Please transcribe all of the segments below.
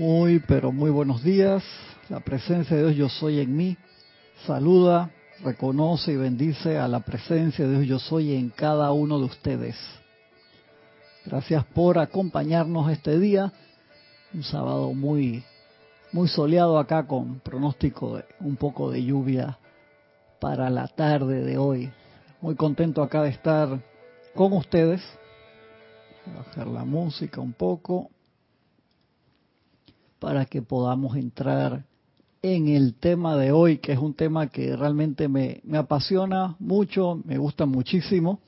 Muy, pero muy buenos días. La presencia de Dios yo soy en mí. Saluda, reconoce y bendice a la presencia de Dios yo soy en cada uno de ustedes. Gracias por acompañarnos este día. Un sábado muy, muy soleado acá con pronóstico de un poco de lluvia para la tarde de hoy. Muy contento acá de estar con ustedes. Bajar la música un poco para que podamos entrar en el tema de hoy, que es un tema que realmente me, me apasiona mucho, me gusta muchísimo.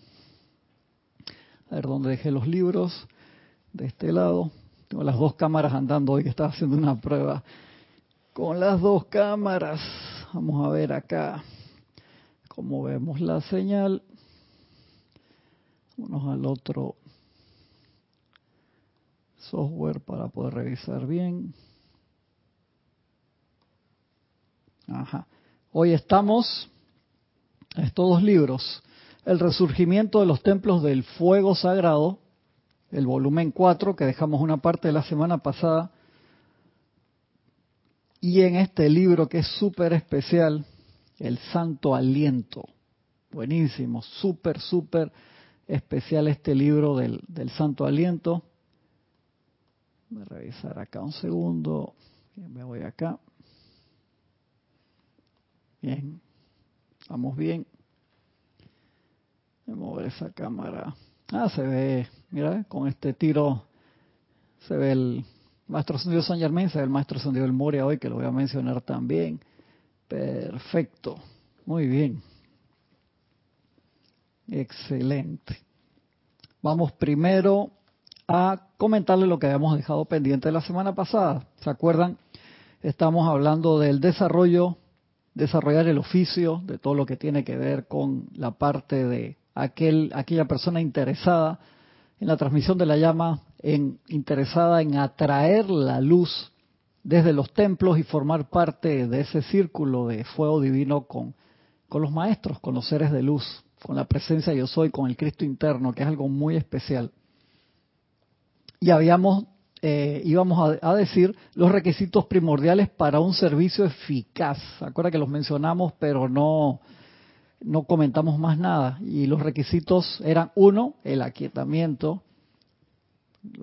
A ver dónde dejé los libros. De este lado. Tengo las dos cámaras andando hoy que estaba haciendo una prueba con las dos cámaras. Vamos a ver acá cómo vemos la señal. Unos al otro software para poder revisar bien. Ajá. Hoy estamos, estos dos libros, El resurgimiento de los templos del fuego sagrado, el volumen 4, que dejamos una parte de la semana pasada, y en este libro que es súper especial, El Santo Aliento. Buenísimo, súper, súper especial este libro del, del Santo Aliento. Voy a revisar acá un segundo. Me voy acá. Bien. Vamos bien. Voy a mover esa cámara. Ah, se ve, mira, con este tiro se ve el maestro Sendido San Germain, se ve el maestro Sendido del Moria hoy, que lo voy a mencionar también. Perfecto. Muy bien. Excelente. Vamos primero a comentarle lo que habíamos dejado pendiente la semana pasada. ¿Se acuerdan? Estamos hablando del desarrollo, desarrollar el oficio, de todo lo que tiene que ver con la parte de aquel, aquella persona interesada en la transmisión de la llama, en, interesada en atraer la luz desde los templos y formar parte de ese círculo de fuego divino con, con los maestros, con los seres de luz, con la presencia yo soy, con el Cristo interno, que es algo muy especial y habíamos eh, íbamos a, decir los requisitos primordiales para un servicio eficaz. Acuerda que los mencionamos, pero no no comentamos más nada. Y los requisitos eran uno, el aquietamiento.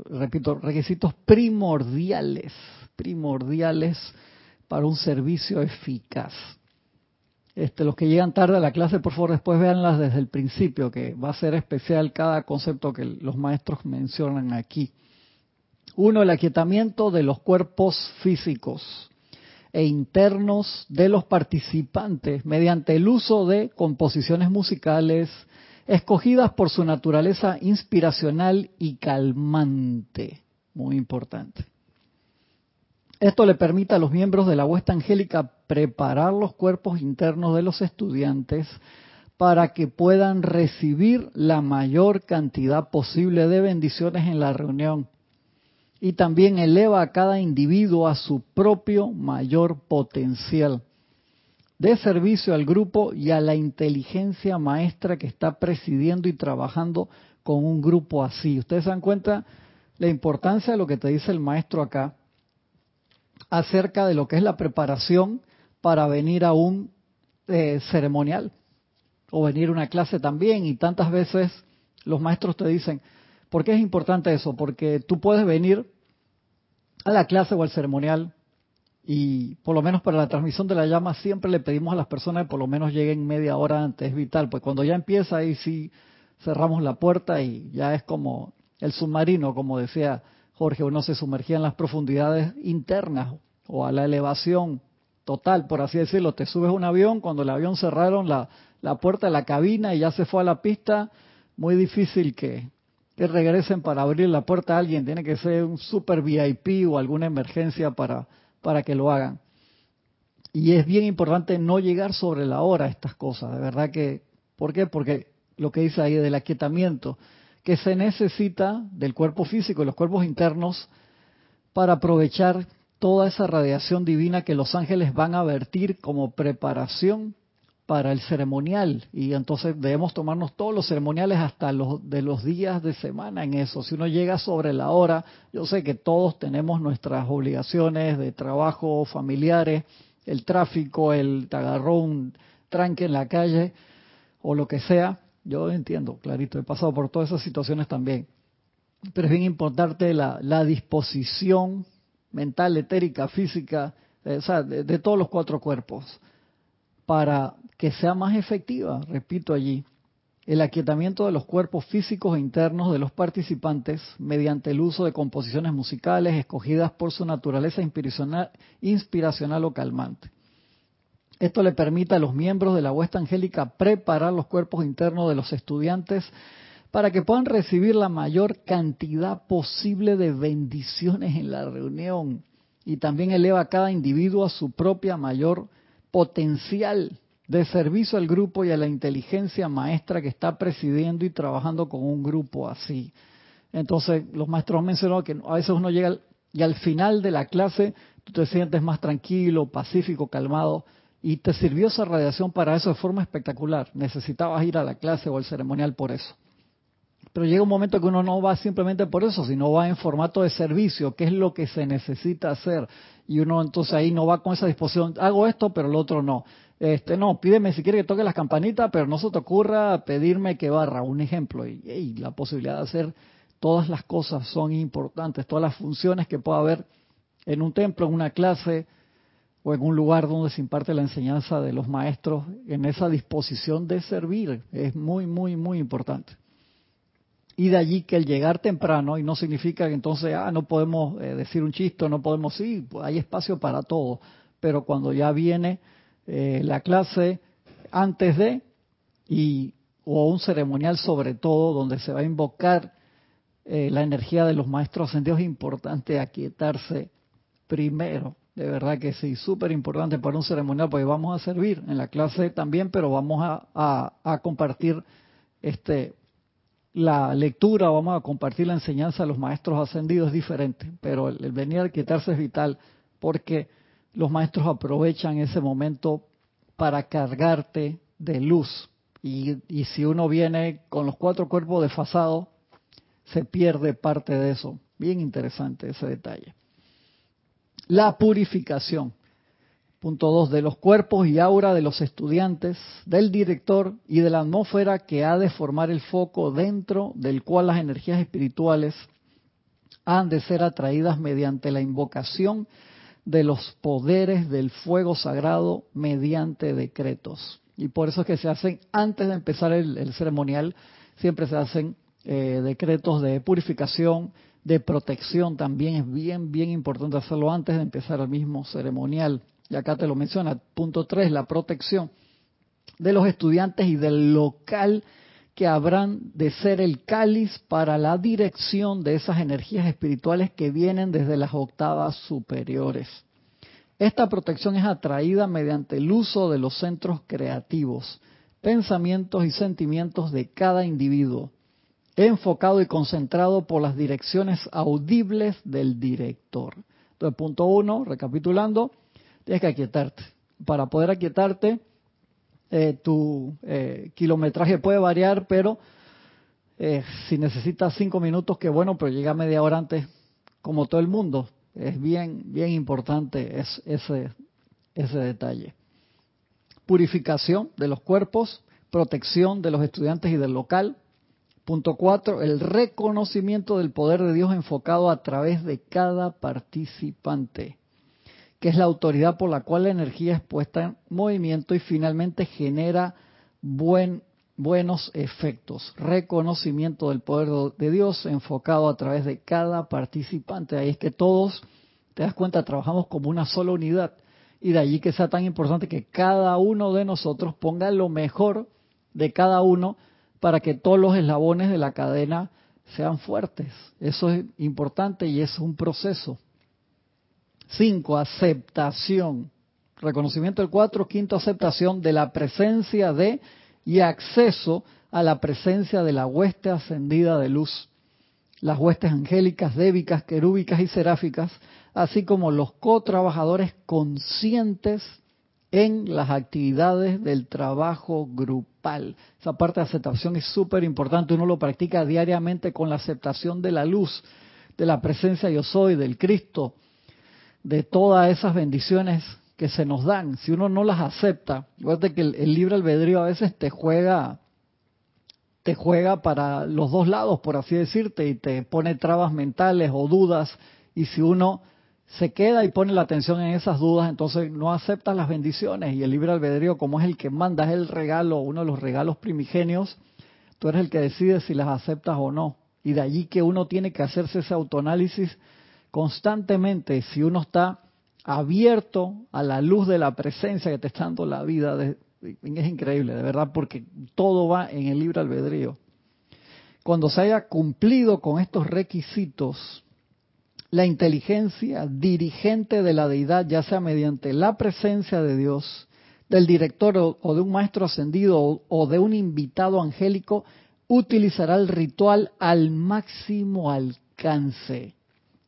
Repito, requisitos primordiales, primordiales para un servicio eficaz. Este, los que llegan tarde a la clase, por favor, después véanlas desde el principio, que va a ser especial cada concepto que los maestros mencionan aquí. Uno, el aquietamiento de los cuerpos físicos e internos de los participantes mediante el uso de composiciones musicales escogidas por su naturaleza inspiracional y calmante. Muy importante. Esto le permite a los miembros de la huesta angélica preparar los cuerpos internos de los estudiantes para que puedan recibir la mayor cantidad posible de bendiciones en la reunión y también eleva a cada individuo a su propio mayor potencial de servicio al grupo y a la inteligencia maestra que está presidiendo y trabajando con un grupo así. Ustedes se dan cuenta la importancia de lo que te dice el maestro acá acerca de lo que es la preparación para venir a un eh, ceremonial o venir a una clase también y tantas veces los maestros te dicen, ¿Por qué es importante eso? Porque tú puedes venir a la clase o al ceremonial y por lo menos para la transmisión de la llama siempre le pedimos a las personas que por lo menos lleguen media hora antes, es vital, pues cuando ya empieza ahí sí cerramos la puerta y ya es como el submarino, como decía Jorge, uno se sumergía en las profundidades internas o a la elevación total, por así decirlo. Te subes a un avión, cuando el avión cerraron la, la puerta de la cabina y ya se fue a la pista, muy difícil que, que regresen para abrir la puerta a alguien, tiene que ser un super VIP o alguna emergencia para, para que lo hagan. Y es bien importante no llegar sobre la hora a estas cosas, de verdad que, ¿por qué? Porque lo que dice ahí del aquietamiento, que se necesita del cuerpo físico y los cuerpos internos para aprovechar toda esa radiación divina que los ángeles van a vertir como preparación para el ceremonial y entonces debemos tomarnos todos los ceremoniales hasta los de los días de semana en eso. Si uno llega sobre la hora, yo sé que todos tenemos nuestras obligaciones de trabajo, familiares, el tráfico, el te agarró un tranque en la calle o lo que sea. Yo entiendo, clarito, he pasado por todas esas situaciones también. Pero es bien importante la, la disposición mental, etérica, física, eh, o sea, de todos los cuatro cuerpos para que sea más efectiva, repito allí, el aquietamiento de los cuerpos físicos e internos de los participantes mediante el uso de composiciones musicales escogidas por su naturaleza inspiracional, o calmante. Esto le permite a los miembros de la huesta angélica preparar los cuerpos internos de los estudiantes para que puedan recibir la mayor cantidad posible de bendiciones en la reunión y también eleva a cada individuo a su propia mayor potencial de servicio al grupo y a la inteligencia maestra que está presidiendo y trabajando con un grupo así. Entonces, los maestros han que a veces uno llega y al final de la clase tú te sientes más tranquilo, pacífico, calmado, y te sirvió esa radiación para eso de forma espectacular. Necesitabas ir a la clase o al ceremonial por eso. Pero llega un momento que uno no va simplemente por eso, sino va en formato de servicio, que es lo que se necesita hacer. Y uno entonces ahí no va con esa disposición, hago esto, pero el otro no. Este, no, pídeme si quiere que toque las campanitas, pero no se te ocurra pedirme que barra, un ejemplo. Y, la posibilidad de hacer todas las cosas son importantes, todas las funciones que pueda haber en un templo, en una clase o en un lugar donde se imparte la enseñanza de los maestros, en esa disposición de servir, es muy, muy, muy importante. Y de allí que el llegar temprano, y no significa que entonces, ah, no podemos eh, decir un chiste, no podemos, sí, hay espacio para todo, pero cuando ya viene eh, la clase antes de, y, o un ceremonial sobre todo, donde se va a invocar eh, la energía de los maestros ascendidos, es importante aquietarse primero. De verdad que sí, súper importante para un ceremonial, porque vamos a servir en la clase también, pero vamos a, a, compartir este la lectura, vamos a compartir la enseñanza de los maestros ascendidos es diferente, pero el, venir a quitarse es vital porque los maestros aprovechan ese momento para cargarte de luz. Y, si uno viene con los cuatro cuerpos desfasados, se pierde parte de eso. Bien interesante ese detalle. La purificación. Punto 2. De los cuerpos y aura de los estudiantes, del director y de la atmósfera que ha de formar el foco dentro del cual las energías espirituales han de ser atraídas mediante la invocación de los poderes del fuego sagrado mediante decretos. Y por eso es que se hacen, antes de empezar el, ceremonial, siempre se hacen eh, decretos de purificación, de protección. También es bien, bien importante hacerlo antes de empezar el mismo ceremonial y acá te lo menciona, punto 3, la protección de los estudiantes y del local que habrán de ser el cáliz para la dirección de esas energías espirituales que vienen desde las octavas superiores. Esta protección es atraída mediante el uso de los centros creativos, pensamientos y sentimientos de cada individuo, enfocado y concentrado por las direcciones audibles del director. Entonces, punto uno, recapitulando, tienes que aquietarte. Para poder aquietarte, eh, tu eh, kilometraje puede variar, pero eh, si necesitas cinco minutos, qué bueno, pero llega media hora antes, como todo el mundo. Es bien, bien importante ese, ese detalle. Purificación de los cuerpos, protección de los estudiantes y del local. Punto cuatro, el reconocimiento del poder de Dios enfocado a través de cada participante que es la autoridad por la cual la energía es puesta en movimiento y finalmente genera buen, buenos efectos. Reconocimiento del poder de Dios enfocado a través de cada participante. Ahí es que todos, te das cuenta, trabajamos como una sola unidad. Y de allí que sea tan importante que cada uno de nosotros ponga lo mejor de cada uno para que todos los eslabones de la cadena sean fuertes. Eso es importante y es un proceso. Cinco, aceptación. Reconocimiento del cuatro, quinto, aceptación de la presencia de y acceso a la presencia de la hueste ascendida de luz. Las huestes angélicas, débicas, querúbicas y seráficas, así como los co-trabajadores conscientes en las actividades del trabajo grupal. Esa parte de aceptación es súper importante, uno lo practica diariamente con la aceptación de la luz, de la presencia yo soy, del Cristo, de todas esas bendiciones que se nos dan. Si uno no las acepta, fíjate que el, libre albedrío a veces te juega te juega para los dos lados, por así decirte, y te pone trabas mentales o dudas, y si uno se queda y pone la atención en esas dudas, entonces no acepta las bendiciones y el libre albedrío, como es el que manda, es el regalo, uno de los regalos primigenios, tú eres el que decide si las aceptas o no. Y de allí que uno tiene que hacerse ese autoanálisis constantemente, si uno está abierto a la luz de la presencia que te está dando la vida, es increíble, de verdad, porque todo va en el libre albedrío. Cuando se haya cumplido con estos requisitos, la inteligencia dirigente de la deidad, ya sea mediante la presencia de Dios, del director o, de un maestro ascendido o, de un invitado angélico, utilizará el ritual al máximo alcance,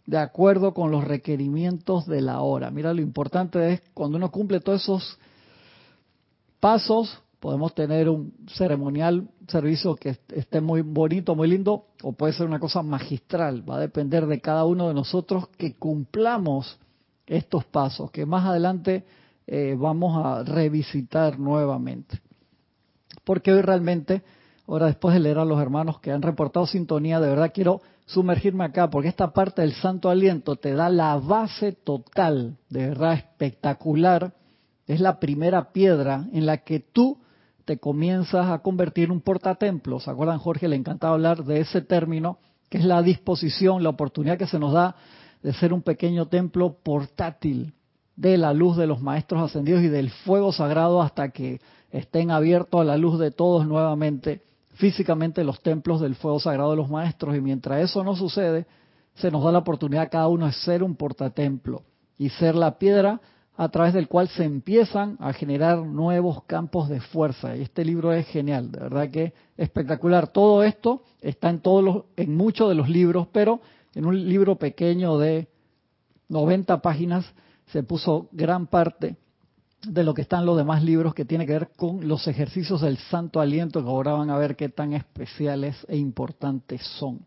de acuerdo con los requerimientos de la hora. Mira, lo importante es cuando uno cumple todos esos pasos, podemos tener un ceremonial, servicio que esté muy bonito, muy lindo, o puede ser una cosa magistral. Va a depender de cada uno de nosotros que cumplamos estos pasos, que más adelante eh, vamos a revisitar nuevamente. Porque hoy realmente, ahora después de leer a los hermanos que han reportado sintonía, de verdad quiero sumergirme acá, porque esta parte del santo aliento te da la base total, de verdad espectacular. Es la primera piedra en la que tú te comienzas a convertir en un portatemplo. ¿Se acuerdan, Jorge? Le encantaba hablar de ese término, que es la disposición, la oportunidad que se nos da de ser un pequeño templo portátil de la luz de los maestros ascendidos y del fuego sagrado hasta que estén abiertos a la luz de todos nuevamente físicamente los templos del fuego sagrado de los maestros. Y mientras eso no sucede, se nos da la oportunidad cada uno de ser un portatemplo y ser la piedra a través del cual se empiezan a generar nuevos campos de fuerza. Y este libro es genial, de verdad que espectacular. Todo esto está en todos los, en muchos de los libros, pero en un libro pequeño de 90 páginas se puso gran parte de lo que están los demás libros que tiene que ver con los ejercicios del santo aliento, que ahora van a ver qué tan especiales e importantes son.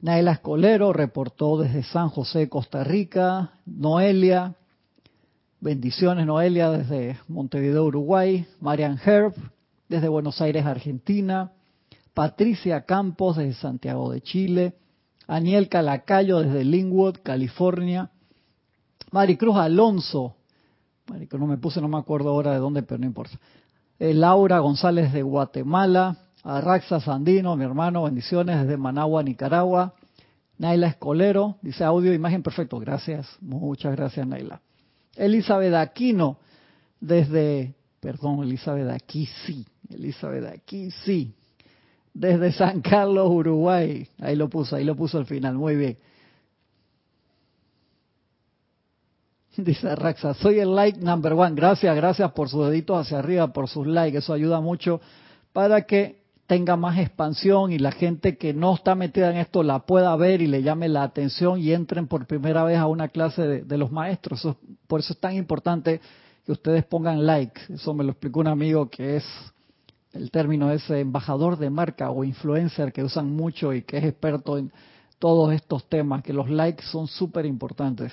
Naila Escolero reportó desde San José, Costa Rica. Noelia, bendiciones Noelia desde Montevideo, Uruguay. Marian Herb desde Buenos Aires, Argentina. Patricia Campos desde Santiago de Chile. Aniel Calacayo desde Linwood, California. Maricruz Alonso. Maricruz no me puse, no me acuerdo ahora de dónde, pero no importa. Eh, Laura González de Guatemala. Arraxa Sandino, mi hermano, bendiciones desde Managua, Nicaragua. Naila Escolero, dice audio, imagen perfecto. Gracias, muchas gracias Naila. Elizabeth Aquino, desde, perdón, Elizabeth aquí sí, Elizabeth aquí sí, desde San Carlos, Uruguay. Ahí lo puso, ahí lo puso al final, muy bien. Dice Raxa, soy el like number one. Gracias, gracias por sus deditos hacia arriba, por sus likes. Eso ayuda mucho para que tenga más expansión y la gente que no está metida en esto la pueda ver y le llame la atención y entren por primera vez a una clase de, los maestros. por eso es tan importante que ustedes pongan like. Eso me lo explicó un amigo que es el término ese embajador de marca o influencer que usan mucho y que es experto en todos estos temas, que los likes son súper importantes.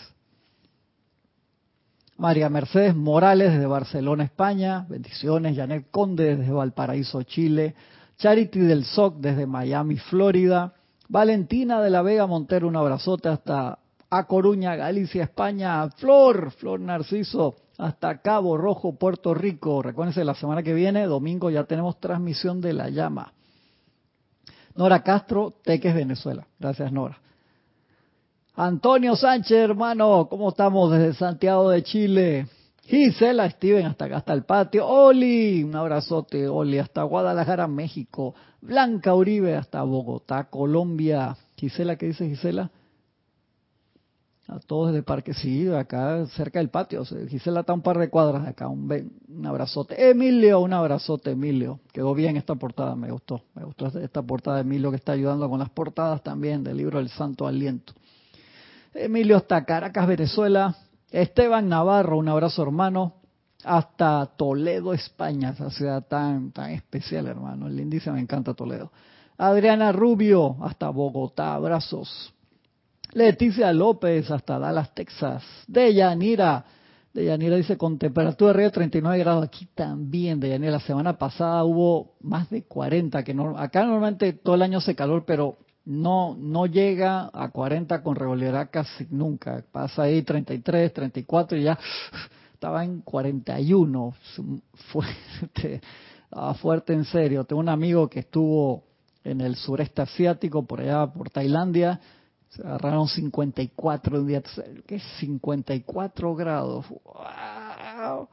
María Mercedes Morales desde Barcelona, España. Bendiciones. Janet Conde desde Valparaíso, Chile. Charity del SOC desde Miami, Florida. Valentina de la Vega Montero, un abrazote hasta A Coruña, Galicia, España. Flor, Flor Narciso, hasta Cabo Rojo, Puerto Rico. Recuérdense, la semana que viene, domingo, ya tenemos transmisión de la llama. Nora Castro, Teques, Venezuela. Gracias, Nora. Antonio Sánchez, hermano, ¿cómo estamos desde Santiago de Chile? Gisela Steven hasta acá, hasta el patio. Oli, un abrazote, Oli, hasta Guadalajara, México. Blanca Uribe hasta Bogotá, Colombia. Gisela, ¿qué dice Gisela? A todos desde Parque, sí, acá cerca del patio. Gisela está un par de cuadras acá. Un, un abrazote. Emilio, un abrazote, Emilio. Quedó bien esta portada, me gustó. Me gustó esta portada de Emilio que está ayudando con las portadas también del libro El Santo Aliento. Emilio hasta Caracas, Venezuela. Esteban Navarro, un abrazo hermano, hasta Toledo, España, esa ciudad tan, tan especial, hermano. Índice me encanta Toledo. Adriana Rubio, hasta Bogotá, abrazos. Leticia López, hasta Dallas, Texas. Deyanira, Deyanira dice, con temperatura arriba de 39 grados, aquí también, Deyanira. La semana pasada hubo más de 40, que no, acá normalmente todo el año hace calor, pero no, no llega a 40 con regularidad casi nunca. Pasa ahí 33, 34 y ya estaba en 41. Fuerte, fuerte en serio. Tengo un amigo que estuvo en el sureste asiático, por allá, por Tailandia. Se agarraron 54 un día. ¿Qué es 54 grados? ¡Wow!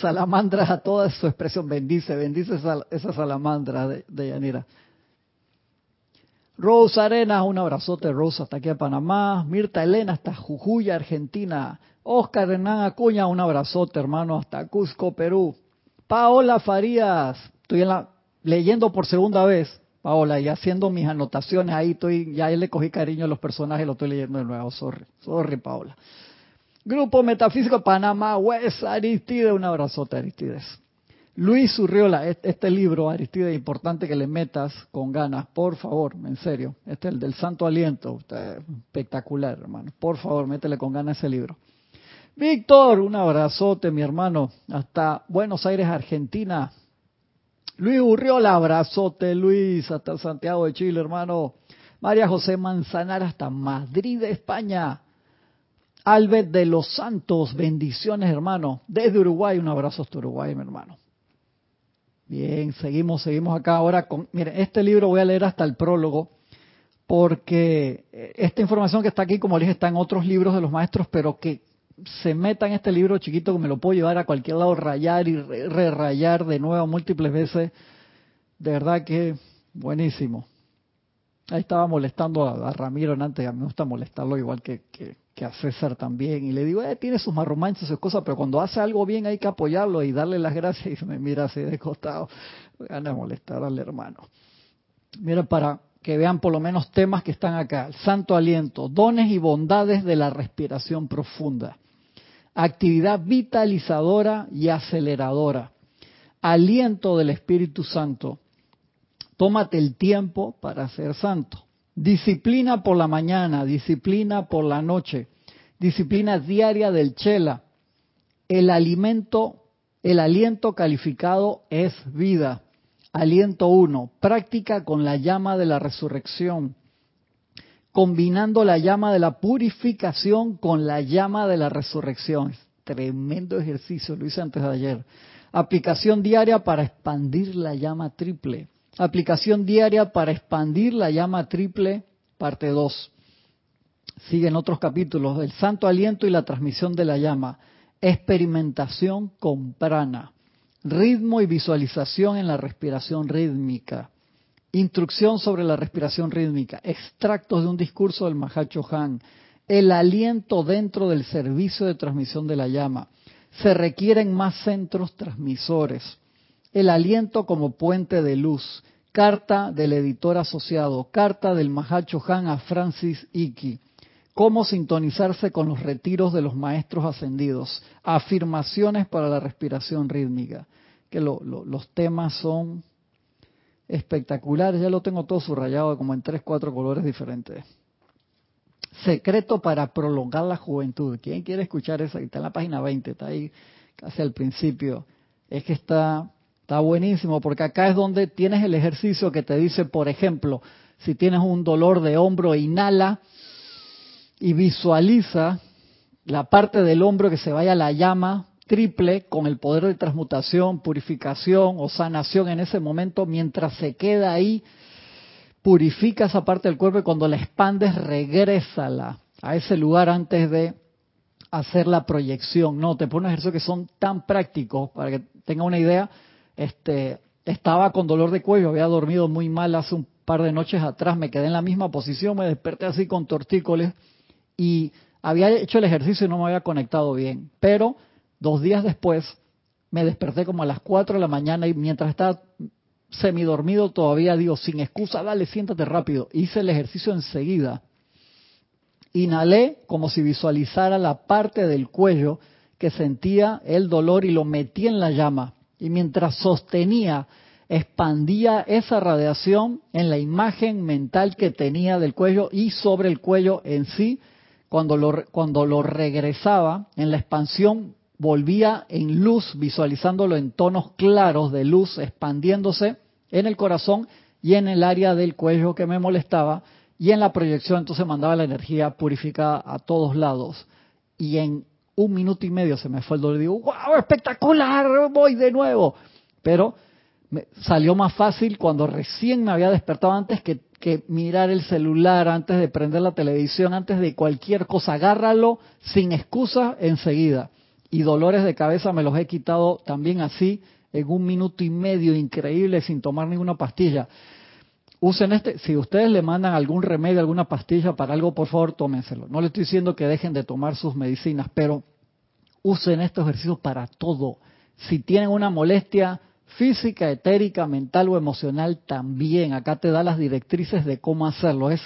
Salamandra a toda su expresión. Bendice, bendice esa, salamandra de, de, Yanira. Rosa Arenas, un abrazote, Rosa, hasta aquí a Panamá. Mirta Elena, hasta Jujuy, Argentina. Oscar Hernán Acuña, un abrazote, hermano, hasta Cusco, Perú. Paola Farías, estoy leyendo por segunda vez, Paola, y haciendo mis anotaciones ahí, estoy, ya le cogí cariño a los personajes, lo estoy leyendo de nuevo, sorry, sorry, Paola. Grupo Metafísico Panamá, West Aristides, un abrazote Aristides. Luis Urriola, este libro, Aristides, importante que le metas con ganas, por favor, en serio. Este es el del Santo Aliento, espectacular, hermano. Por favor, métele con ganas ese libro. Víctor, un abrazote, mi hermano, hasta Buenos Aires, Argentina. Luis Urriola, abrazote, Luis, hasta Santiago de Chile, hermano. María José Manzanar, hasta Madrid, España. Albert de los Santos, bendiciones hermano. Desde Uruguay, un abrazo hasta Uruguay, mi hermano. Bien, seguimos, seguimos acá ahora con... Miren, este libro voy a leer hasta el prólogo, porque eh, esta información que está aquí, como les dije, está en otros libros de los maestros, pero que se meta en este libro chiquito que me lo puedo llevar a cualquier lado, rayar y re-rayar de nuevo múltiples veces. De verdad que buenísimo. Ahí estaba molestando a, Ramiro antes, a mí me gusta molestarlo igual que, que a César también, y le digo, eh, tiene sus marromanches, sus cosas, pero cuando hace algo bien hay que apoyarlo y darle las gracias, y me mira así de costado, van a molestar al hermano. Mira, para que vean por lo menos temas que están acá, el santo aliento, dones y bondades de la respiración profunda, actividad vitalizadora y aceleradora, aliento del Espíritu Santo, tómate el tiempo para ser santo Disciplina por la mañana, disciplina por la noche, disciplina diaria del chela. El alimento, el aliento calificado es vida. Aliento 1, práctica con la llama de la resurrección, combinando la llama de la purificación con la llama de la resurrección. Tremendo ejercicio, lo hice antes de ayer. Aplicación diaria para expandir la llama triple. Aplicación diaria para expandir la llama triple, parte 2. Siguen otros capítulos, el santo aliento y la transmisión de la llama. Experimentación con prana. Ritmo y visualización en la respiración rítmica. Instrucción sobre la respiración rítmica. Extractos de un discurso del Mahacho Han. El aliento dentro del servicio de transmisión de la llama. Se requieren más centros transmisores el aliento como puente de luz. Carta del editor asociado. Carta del Mahacho Han a Francis Iki. Cómo sintonizarse con los retiros de los maestros ascendidos. Afirmaciones para la respiración rítmica. Que los temas son espectaculares. Ya lo tengo todo subrayado como en tres, cuatro colores diferentes. Secreto para prolongar la juventud. ¿Quién quiere escuchar eso? Está en la página 20, está ahí casi al principio. Es que está Está buenísimo porque acá es donde tienes el ejercicio que te dice, por ejemplo, si tienes un dolor de hombro, inhala y visualiza la parte del hombro que se vaya a la llama triple con el poder de transmutación, purificación o sanación en ese momento, mientras se queda ahí, purifica esa parte del cuerpo y cuando la expandes, regrésala a ese lugar antes de hacer la proyección. No, te pones ejercicios que son tan prácticos para que tenga una idea este, estaba con dolor de cuello, había dormido muy mal hace un par de noches atrás, me quedé en la misma posición, me desperté así con tortícolis y había hecho el ejercicio y no me había conectado bien. Pero dos días después me desperté como a las 4 de la mañana y mientras estaba semidormido todavía digo, sin excusa, dale, siéntate rápido. Hice el ejercicio enseguida Inhalé como si visualizara la parte del cuello que sentía el dolor y lo metí en la llama. Y mientras sostenía, expandía esa radiación en la imagen mental que tenía del cuello y sobre el cuello en sí. Cuando lo, cuando lo regresaba en la expansión, volvía en luz, visualizándolo en tonos claros de luz, expandiéndose en el corazón y en el área del cuello que me molestaba y en la proyección entonces mandaba la energía purificada a todos lados. Y en un minuto y medio se me fue el dolor digo, wow, espectacular, voy de nuevo. Pero me salió más fácil cuando recién me había despertado antes que, que mirar el celular, antes de prender la televisión, antes de cualquier cosa. Agárralo sin excusa enseguida. Y dolores de cabeza me los he quitado también así en un minuto y medio, increíble, sin tomar ninguna pastilla usen este, si ustedes le mandan algún remedio, alguna pastilla para algo, por favor, tómenselo. No le estoy diciendo que dejen de tomar sus medicinas, pero usen estos ejercicios para todo. Si tienen una molestia física, etérica, mental o emocional, también. Acá te da las directrices de cómo hacerlo. Es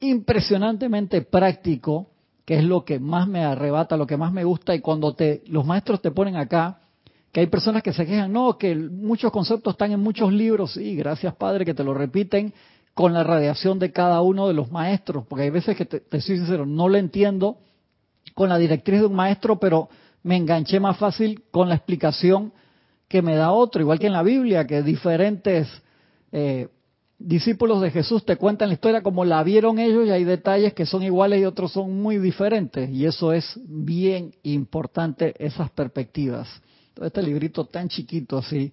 impresionantemente práctico, que es lo que más me arrebata, lo que más me gusta. Y cuando te, los maestros te ponen acá, que hay personas que se quejan, no, que muchos conceptos están en muchos libros, sí, gracias Padre, que te lo repiten con la radiación de cada uno de los maestros, porque hay veces que te, te soy sincero, no lo entiendo con la directriz de un maestro, pero me enganché más fácil con la explicación que me da otro, igual que en la Biblia, que diferentes eh, discípulos de Jesús te cuentan la historia como la vieron ellos y hay detalles que son iguales y otros son muy diferentes, y eso es bien importante, esas perspectivas este librito tan chiquito así,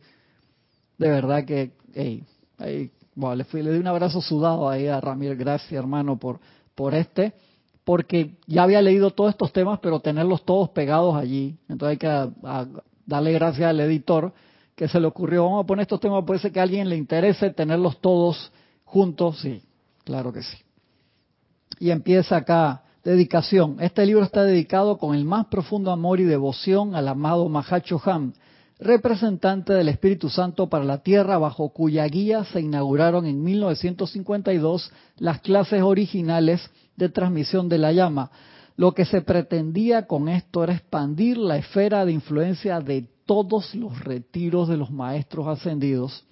de verdad que, hey, le, fui, le di un abrazo sudado ahí a Ramírez, gracias hermano por, por este, porque ya había leído todos estos temas, pero tenerlos todos pegados allí, entonces hay que darle gracias al editor que se le ocurrió, vamos a poner estos temas, puede ser que a alguien le interese tenerlos todos juntos, sí, claro que sí. Y empieza acá Dedicación. Este libro está dedicado con el más profundo amor y devoción al amado Mahacho Han, representante del Espíritu Santo para la Tierra, bajo cuya guía se inauguraron en 1952 las clases originales de transmisión de la llama. Lo que se pretendía con esto era expandir la esfera de influencia de todos los retiros de los maestros ascendidos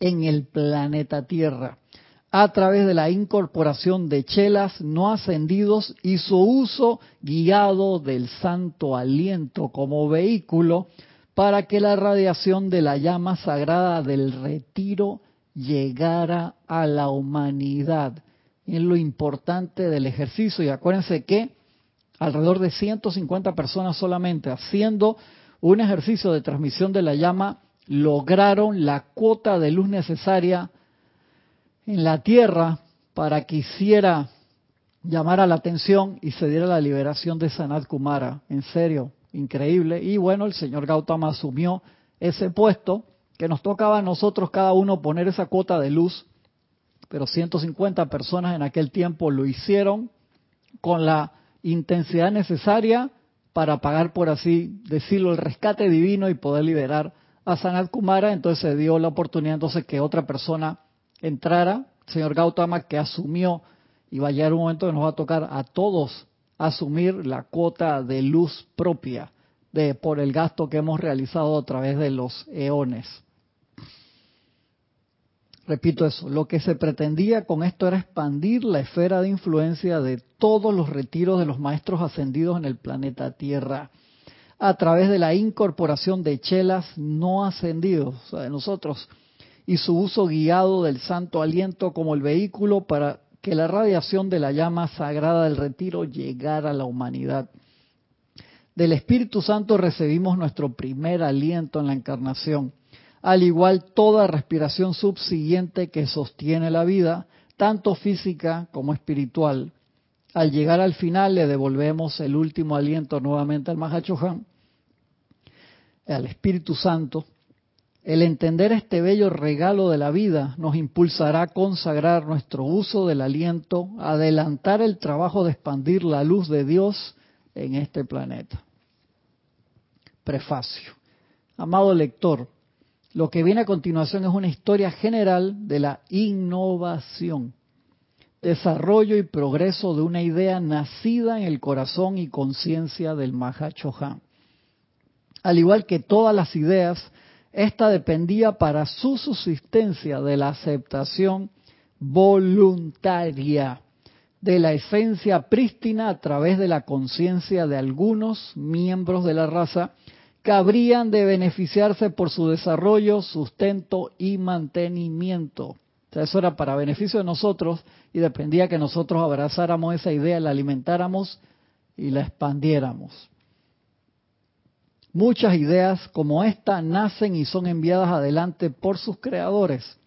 en el planeta Tierra a través de la incorporación de chelas no ascendidos y su uso guiado del santo aliento como vehículo para que la radiación de la llama sagrada del retiro llegara a la humanidad. Es lo importante del ejercicio y acuérdense que alrededor de 150 personas solamente haciendo un ejercicio de transmisión de la llama lograron la cuota de luz necesaria en la tierra para que hiciera llamara la atención y se diera la liberación de Sanat Kumara. En serio, increíble. Y bueno, el señor Gautama asumió ese puesto que nos tocaba a nosotros cada uno poner esa cuota de luz, pero 150 personas en aquel tiempo lo hicieron con la intensidad necesaria para pagar, por así decirlo, el rescate divino y poder liberar a Sanat Kumara. Entonces se dio la oportunidad entonces que otra persona entrara, señor Gautama, que asumió, y va a llegar un momento que nos va a tocar a todos asumir la cuota de luz propia de por el gasto que hemos realizado a través de los eones. Repito eso, lo que se pretendía con esto era expandir la esfera de influencia de todos los retiros de los maestros ascendidos en el planeta Tierra a través de la incorporación de chelas no ascendidos, o sea, de nosotros y su uso guiado del santo aliento como el vehículo para que la radiación de la llama sagrada del retiro llegara a la humanidad. Del Espíritu Santo recibimos nuestro primer aliento en la encarnación, al igual toda respiración subsiguiente que sostiene la vida, tanto física como espiritual. Al llegar al final le devolvemos el último aliento nuevamente al Mahachohan, al Espíritu Santo, el entender este bello regalo de la vida nos impulsará a consagrar nuestro uso del aliento, adelantar el trabajo de expandir la luz de Dios en este planeta. Prefacio. Amado lector, lo que viene a continuación es una historia general de la innovación. desarrollo y progreso de una idea nacida en el corazón y conciencia del Mahachohan. Al igual que todas las ideas, esta dependía para su subsistencia de la aceptación voluntaria de la esencia prístina a través de la conciencia de algunos miembros de la raza que habrían de beneficiarse por su desarrollo, sustento y mantenimiento. O sea, eso era para beneficio de nosotros y dependía que nosotros abrazáramos esa idea, la alimentáramos y la expandiéramos. Muchas ideas como esta nacen y son enviadas adelante por sus creadores,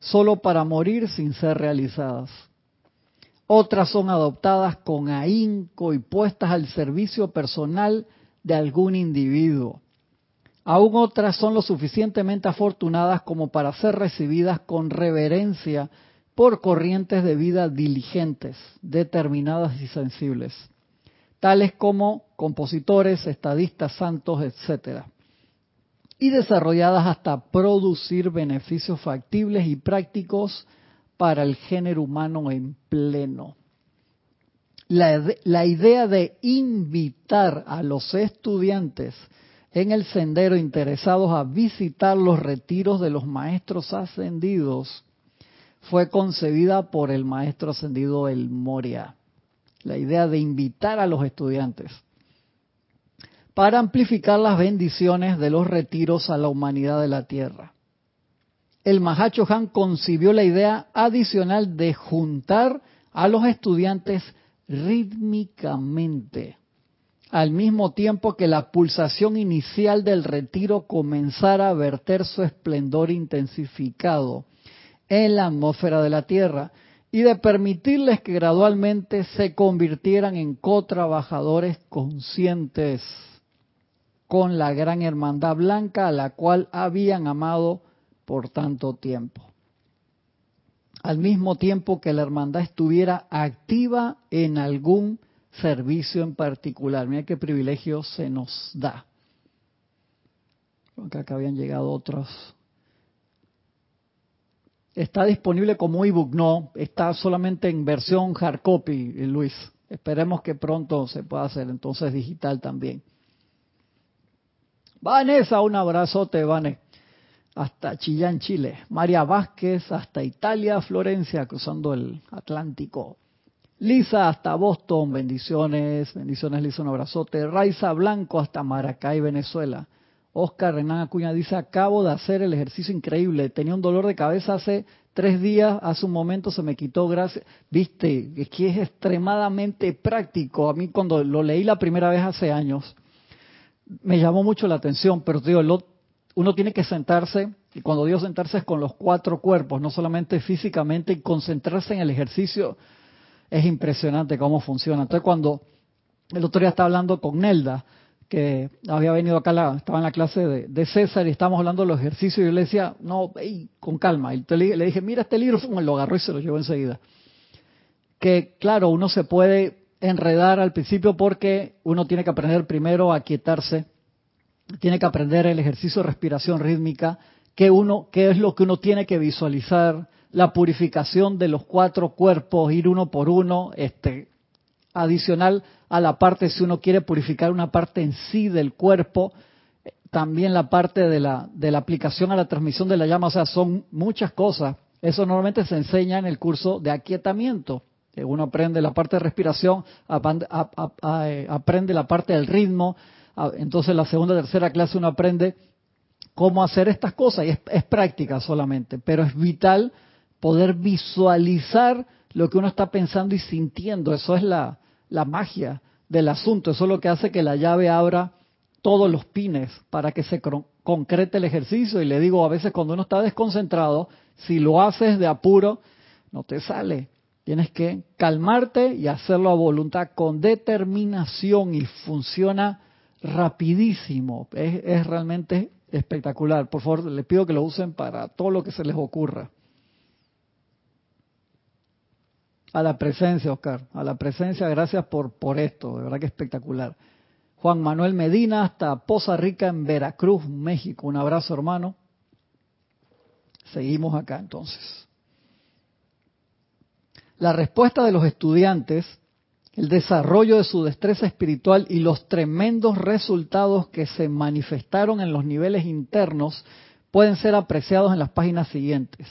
solo para morir sin ser realizadas. Otras son adoptadas con ahínco y puestas al servicio personal de algún individuo. Aún otras son lo suficientemente afortunadas como para ser recibidas con reverencia por corrientes de vida diligentes, determinadas y sensibles, tales como compositores, estadistas, santos, etc. Y desarrolladas hasta producir beneficios factibles y prácticos para el género humano en pleno. La, la, idea de invitar a los estudiantes en el sendero interesados a visitar los retiros de los maestros ascendidos fue concebida por el maestro ascendido El Moria. La idea de invitar a los estudiantes para amplificar las bendiciones de los retiros a la humanidad de la Tierra. El Mahacho Han concibió la idea adicional de juntar a los estudiantes rítmicamente, al mismo tiempo que la pulsación inicial del retiro comenzara a verter su esplendor intensificado en la atmósfera de la Tierra y de permitirles que gradualmente se convirtieran en co-trabajadores conscientes con la gran hermandad blanca a la cual habían amado por tanto tiempo. Al mismo tiempo que la hermandad estuviera activa en algún servicio en particular. Mira qué privilegio se nos da. Porque acá habían llegado otros. Está disponible como ebook, no, está solamente en versión hard copy, Luis. Esperemos que pronto se pueda hacer entonces digital también. Vanessa, un abrazote, Vanessa hasta Chillán, Chile. María Vázquez hasta Italia, Florencia, cruzando el Atlántico. Lisa hasta Boston, bendiciones, bendiciones Lisa, un abrazote. Raiza Blanco hasta Maracay, Venezuela. Oscar Renan Acuña dice, acabo de hacer el ejercicio increíble, tenía un dolor de cabeza hace tres días, hace un momento se me quitó, gracias. Viste, es que es extremadamente práctico. A mí cuando lo leí la primera vez hace años, me llamó mucho la atención, pero digo, lo, uno tiene que sentarse, y cuando digo sentarse es con los cuatro cuerpos, no solamente físicamente, y concentrarse en el ejercicio, es impresionante cómo funciona. Entonces cuando el otro día estaba hablando con Nelda, que había venido acá, estaba en la clase de, César y estábamos hablando de los ejercicios y yo le decía, no, con calma. Y le, dije, mira este libro, lo agarró y se lo llevó enseguida. Que claro, uno se puede enredar al principio porque uno tiene que aprender primero a quietarse tiene que aprender el ejercicio de respiración rítmica, qué, uno, qué es lo que uno tiene que visualizar, la purificación de los cuatro cuerpos, ir uno por uno, este, adicional a la parte, si uno quiere purificar una parte en sí del cuerpo, también la parte de la, de la aplicación a la transmisión de la llama, o sea, son muchas cosas. Eso normalmente se enseña en el curso de aquietamiento. Uno aprende la parte de respiración, eh, aprende la parte del ritmo, entonces la segunda tercera clase uno aprende cómo hacer estas cosas y es, práctica solamente, pero es vital poder visualizar lo que uno está pensando y sintiendo. Eso es la, magia del asunto. Eso es lo que hace que la llave abra todos los pines para que se concrete el ejercicio. Y le digo, a veces cuando uno está desconcentrado, si lo haces de apuro, no te sale. Tienes que calmarte y hacerlo a voluntad con determinación y funciona rapidísimo. Es, realmente espectacular. Por favor, les pido que lo usen para todo lo que se les ocurra. A la presencia, Oscar. A la presencia, gracias por, por esto. De verdad que espectacular. Juan Manuel Medina hasta Poza Rica en Veracruz, México. Un abrazo, hermano. Seguimos acá entonces. La respuesta de los estudiantes, el desarrollo de su destreza espiritual y los tremendos resultados que se manifestaron en los niveles internos pueden ser apreciados en las páginas siguientes.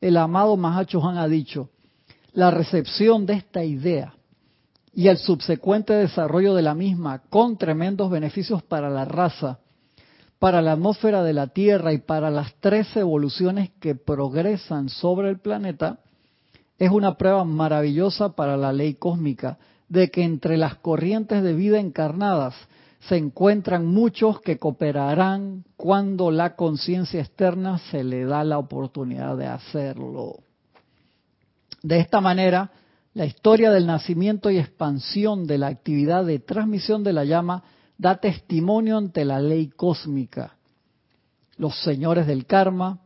El amado Mahacho Han ha dicho, la recepción de esta idea y el subsecuente desarrollo de la misma con tremendos beneficios para la raza, para la atmósfera de la Tierra y para las tres evoluciones que progresan sobre el planeta, es una prueba maravillosa para la ley cósmica de que entre las corrientes de vida encarnadas se encuentran muchos que cooperarán cuando la conciencia externa se le da la oportunidad de hacerlo. De esta manera, la historia del nacimiento y expansión de la actividad de transmisión de la llama da testimonio ante la ley cósmica, los señores del karma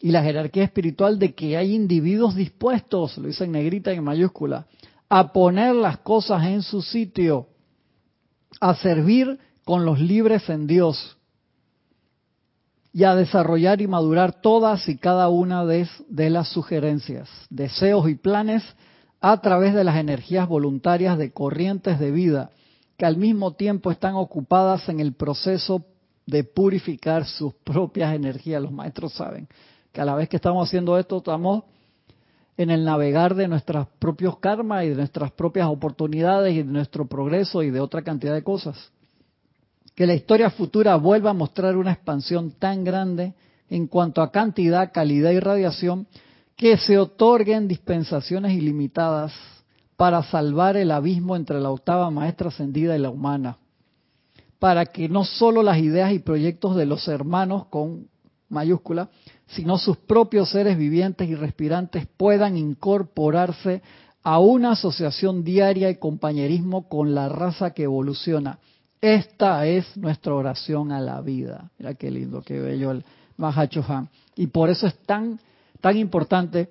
y la jerarquía espiritual de que hay individuos dispuestos, lo dice en negrita y en mayúscula, a poner las cosas en su sitio, a servir con los libres en Dios y a desarrollar y madurar todas y cada una de, las sugerencias, deseos y planes a través de las energías voluntarias de corrientes de vida que al mismo tiempo están ocupadas en el proceso de purificar sus propias energías. Los maestros saben que a la vez que estamos haciendo esto, estamos en el navegar de nuestros propios karmas y de nuestras propias oportunidades y de nuestro progreso y de otra cantidad de cosas. Que la historia futura vuelva a mostrar una expansión tan grande en cuanto a cantidad, calidad y radiación que se otorguen dispensaciones ilimitadas para salvar el abismo entre la octava maestra ascendida y la humana, para que no solo las ideas y proyectos de los hermanos con mayúscula, sino sus propios seres vivientes y respirantes puedan incorporarse a una asociación diaria y compañerismo con la raza que evoluciona. Esta es nuestra oración a la vida. Mira qué lindo, qué bello el Mahacho Han. Y por eso es tan tan importante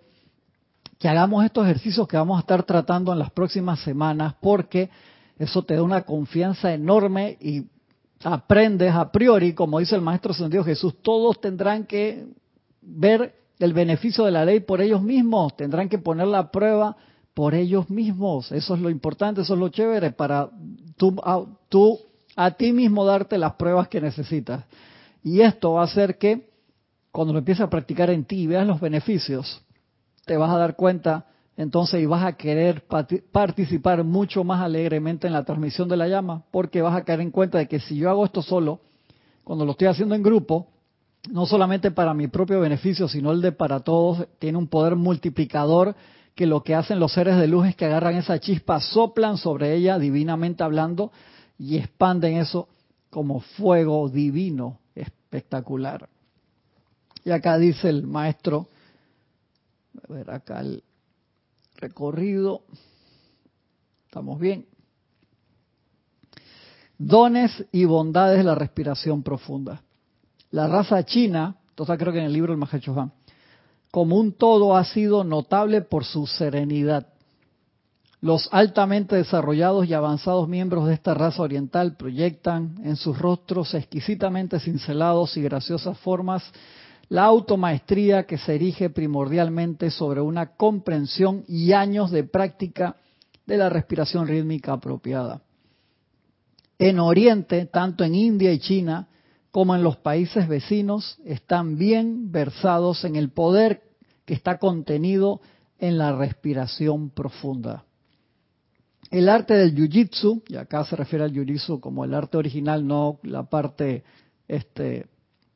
que hagamos estos ejercicios que vamos a estar tratando en las próximas semanas, porque eso te da una confianza enorme y aprendes a priori, como dice el Maestro Sendido Jesús, todos tendrán que ver el beneficio de la ley por ellos mismos, tendrán que poner la prueba por ellos mismos. Eso es lo importante, eso es lo chévere, para tú, tú a ti mismo darte las pruebas que necesitas. Y esto va a hacer que cuando lo empieces a practicar en ti y veas los beneficios, te vas a dar cuenta entonces y vas a querer participar mucho más alegremente en la transmisión de la llama, porque vas a caer en cuenta de que si yo hago esto solo, cuando lo estoy haciendo en grupo, no solamente para mi propio beneficio, sino el de para todos, tiene un poder multiplicador que lo que hacen los seres de luz es que agarran esa chispa, soplan sobre ella divinamente hablando y expanden eso como fuego divino espectacular. Y acá dice el maestro, a ver acá el recorrido, estamos bien. Dones y bondades de la respiración profunda. La raza china, entonces creo que en el libro el Han, como un todo ha sido notable por su serenidad. Los altamente desarrollados y avanzados miembros de esta raza oriental proyectan en sus rostros exquisitamente cincelados y graciosas formas la automaestría que se erige primordialmente sobre una comprensión y años de práctica de la respiración rítmica apropiada. En Oriente, tanto en India y China como en los países vecinos, están bien versados en el poder que está contenido en la respiración profunda. El arte del jiu-jitsu, y acá se refiere al jiu-jitsu como el arte original, no la parte este,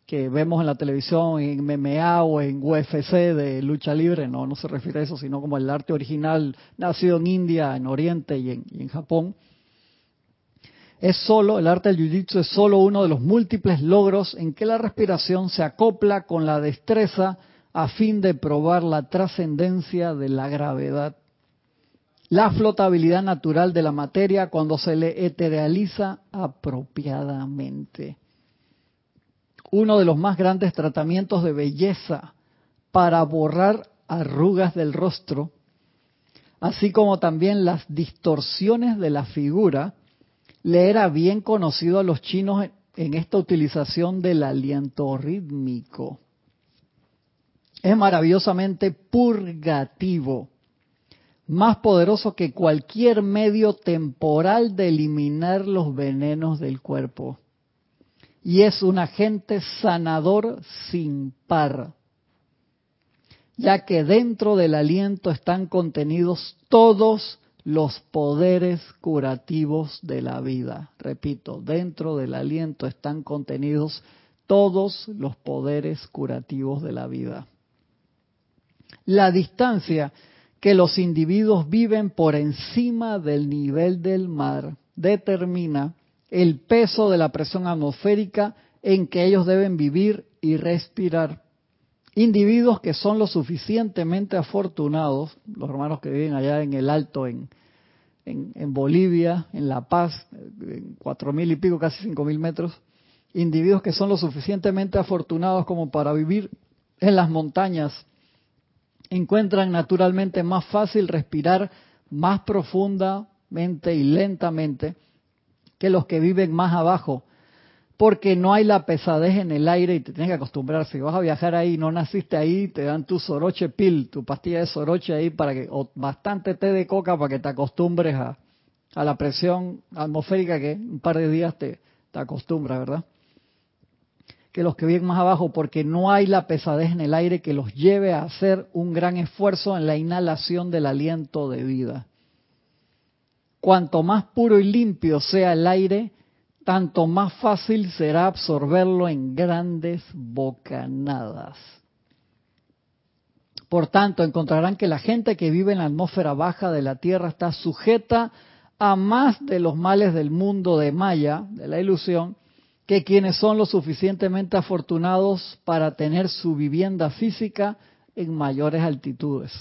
que vemos en la televisión, en MMA o en UFC de lucha libre, no, no se refiere a eso, sino como el arte original nacido en India, en Oriente y en, Japón. Es solo, el arte del Jiu-Jitsu es solo uno de los múltiples logros en que la respiración se acopla con la destreza a fin de probar la trascendencia de la gravedad. La flotabilidad natural de la materia cuando se le eterealiza apropiadamente uno de los más grandes tratamientos de belleza para borrar arrugas del rostro, así como también las distorsiones de la figura, le era bien conocido a los chinos en esta utilización del aliento rítmico. Es maravillosamente purgativo. Más poderoso que cualquier medio temporal de eliminar los venenos del cuerpo. Y es un agente sanador sin par, ya que dentro del aliento están contenidos todos los poderes curativos de la vida. Repito, dentro del aliento están contenidos todos los poderes curativos de la vida. La distancia que los individuos viven por encima del nivel del mar determina el peso de la presión atmosférica en que ellos deben vivir y respirar. Individuos que son lo suficientemente afortunados, los hermanos que viven allá en el Alto, en, en, Bolivia, en La Paz, en cuatro mil y pico, casi cinco mil metros, individuos que son lo suficientemente afortunados como para vivir en las montañas encuentran naturalmente más fácil respirar más profundamente y lentamente que los que viven más abajo, porque no hay la pesadez en el aire y te tienes que acostumbrar. Si vas a viajar ahí, no naciste ahí, te dan tu soroche pil, tu pastilla de soroche ahí para que, o bastante té de coca para que te acostumbres a, a la presión atmosférica que un par de días te, te acostumbras, ¿verdad? Que los que viven más abajo, porque no hay la pesadez en el aire que los lleve a hacer un gran esfuerzo en la inhalación del aliento de vida. Cuanto más puro y limpio sea el aire, tanto más fácil será absorberlo en grandes bocanadas. Por tanto, encontrarán que la gente que vive en la atmósfera baja de la Tierra está sujeta a más de los males del mundo de Maya, de la ilusión, que quienes son lo suficientemente afortunados para tener su vivienda física en mayores altitudes.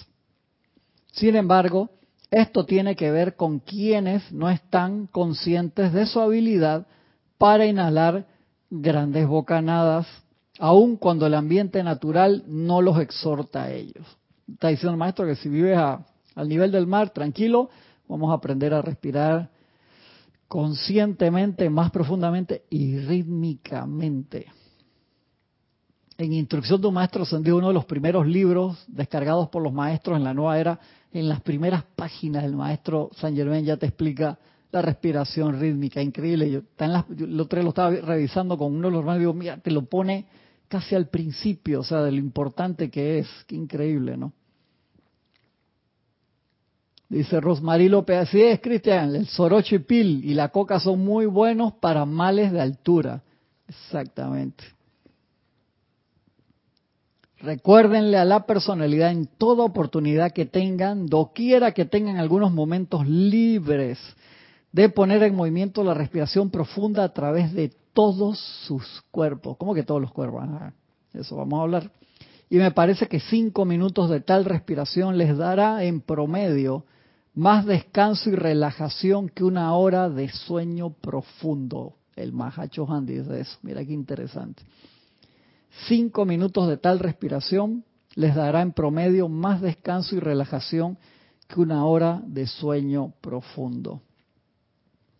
Sin embargo, esto tiene que ver con quienes no están conscientes de su habilidad para inhalar grandes bocanadas, aun cuando el ambiente natural no los exhorta a ellos. Está diciendo el maestro que si vives al nivel del mar, tranquilo, vamos a aprender a respirar conscientemente, más profundamente y rítmicamente. En Instrucción de un Maestro Ascendido, uno de los primeros libros descargados por los maestros en la nueva era, en las primeras páginas el maestro San Germán ya te explica la respiración rítmica, increíble. Yo, lo, lo estaba revisando con uno de los hermanos y digo, mira, te lo pone casi al principio, o sea, de lo importante que es, qué increíble, ¿no? Dice Rosmarie López, así es, Cristian, el soroche pil y la coca son muy buenos para males de altura. Exactamente. Recuérdenle a la personalidad en toda oportunidad que tengan, doquiera que tengan algunos momentos libres, de poner en movimiento la respiración profunda a través de todos sus cuerpos. ¿Cómo que todos los cuerpos? Eso vamos a hablar. Y me parece que cinco minutos de tal respiración les dará en promedio más descanso y relajación que una hora de sueño profundo. El Mahacho Han dice eso. Mira qué interesante. Cinco minutos de tal respiración les dará en promedio más descanso y relajación que una hora de sueño profundo.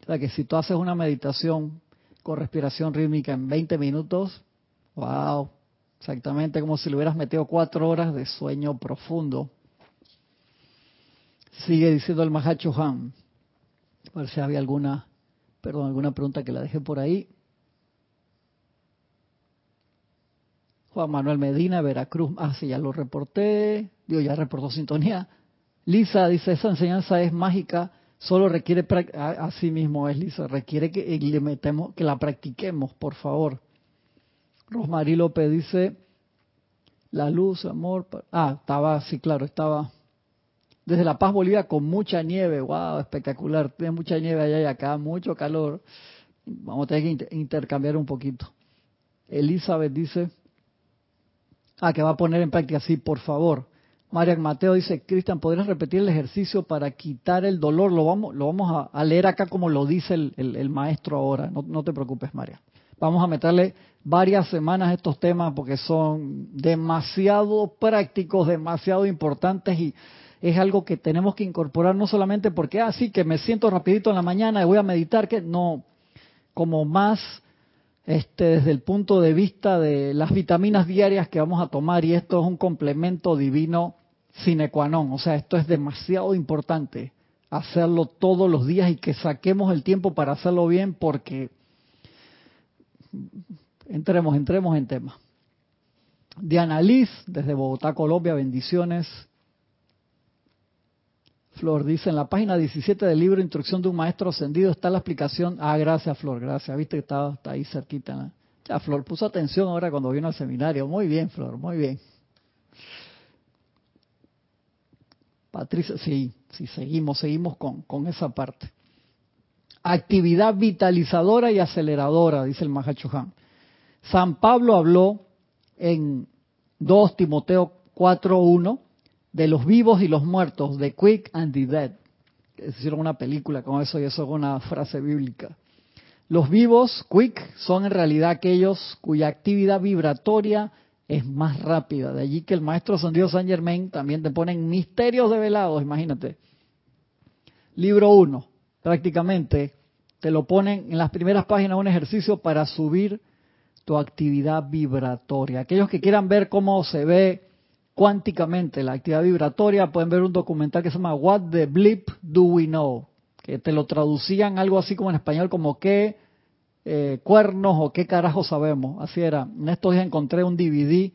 O sea que si tú haces una meditación con respiración rítmica en 20 minutos, wow, exactamente como si le hubieras metido cuatro horas de sueño profundo. Sigue diciendo el Mahacho Han. A ver si había alguna, perdón, alguna pregunta que la dejé por ahí. Juan Manuel Medina, Veracruz. Ah, sí, ya lo reporté. Dios ya reportó sintonía. Lisa dice, esa enseñanza es mágica, solo requiere, así mismo es Lisa, requiere que le metemos, que la practiquemos, por favor. Rosmarie López dice, la luz, amor, ah, estaba, sí, claro, estaba desde La Paz, Bolivia, con mucha nieve. ¡Wow! Espectacular. Tiene mucha nieve allá y acá, mucho calor. Vamos a tener que intercambiar un poquito. Elizabeth dice, ah, que va a poner en práctica, sí, por favor. María Mateo dice, Cristian, ¿podrías repetir el ejercicio para quitar el dolor? Lo vamos, lo vamos a, leer acá como lo dice el, maestro ahora. No, no, te preocupes, María. Vamos a meterle varias semanas a estos temas porque son demasiado prácticos, demasiado importantes y es algo que tenemos que incorporar no solamente porque, ah, sí, que me siento rapidito en la mañana y voy a meditar, que no, como más este, desde el punto de vista de las vitaminas diarias que vamos a tomar y esto es un complemento divino sine qua non. O sea, esto es demasiado importante hacerlo todos los días y que saquemos el tiempo para hacerlo bien porque entremos, entremos en tema. Diana Liz, desde Bogotá, Colombia, bendiciones. Flor dice, en la página 17 del libro Instrucción de un Maestro Ascendido está la explicación. Ah, gracias Flor, gracias. Viste que estaba está ahí cerquita. Ya, Flor puso atención ahora cuando vino al seminario. Muy bien, Flor, muy bien. Patricia, sí, sí, seguimos, seguimos con, con esa parte. Actividad vitalizadora y aceleradora, dice el Mahachohan. San Pablo habló en 2 Timoteo 4.1 de los vivos y los muertos, de Quick and the Dead. Hicieron una película con eso y eso es una frase bíblica. Los vivos, quick, son en realidad aquellos cuya actividad vibratoria es más rápida. De allí que el maestro Dios San Germain también te ponen misterios develados, imagínate. Libro 1, prácticamente te lo ponen en las primeras páginas un ejercicio para subir tu actividad vibratoria. Aquellos que quieran ver cómo se ve cuánticamente la actividad vibratoria, pueden ver un documental que se llama What the Blip Do We Know, que te lo traducían algo así como en español como qué eh, cuernos o qué carajo sabemos. Así era. En estos días encontré un DVD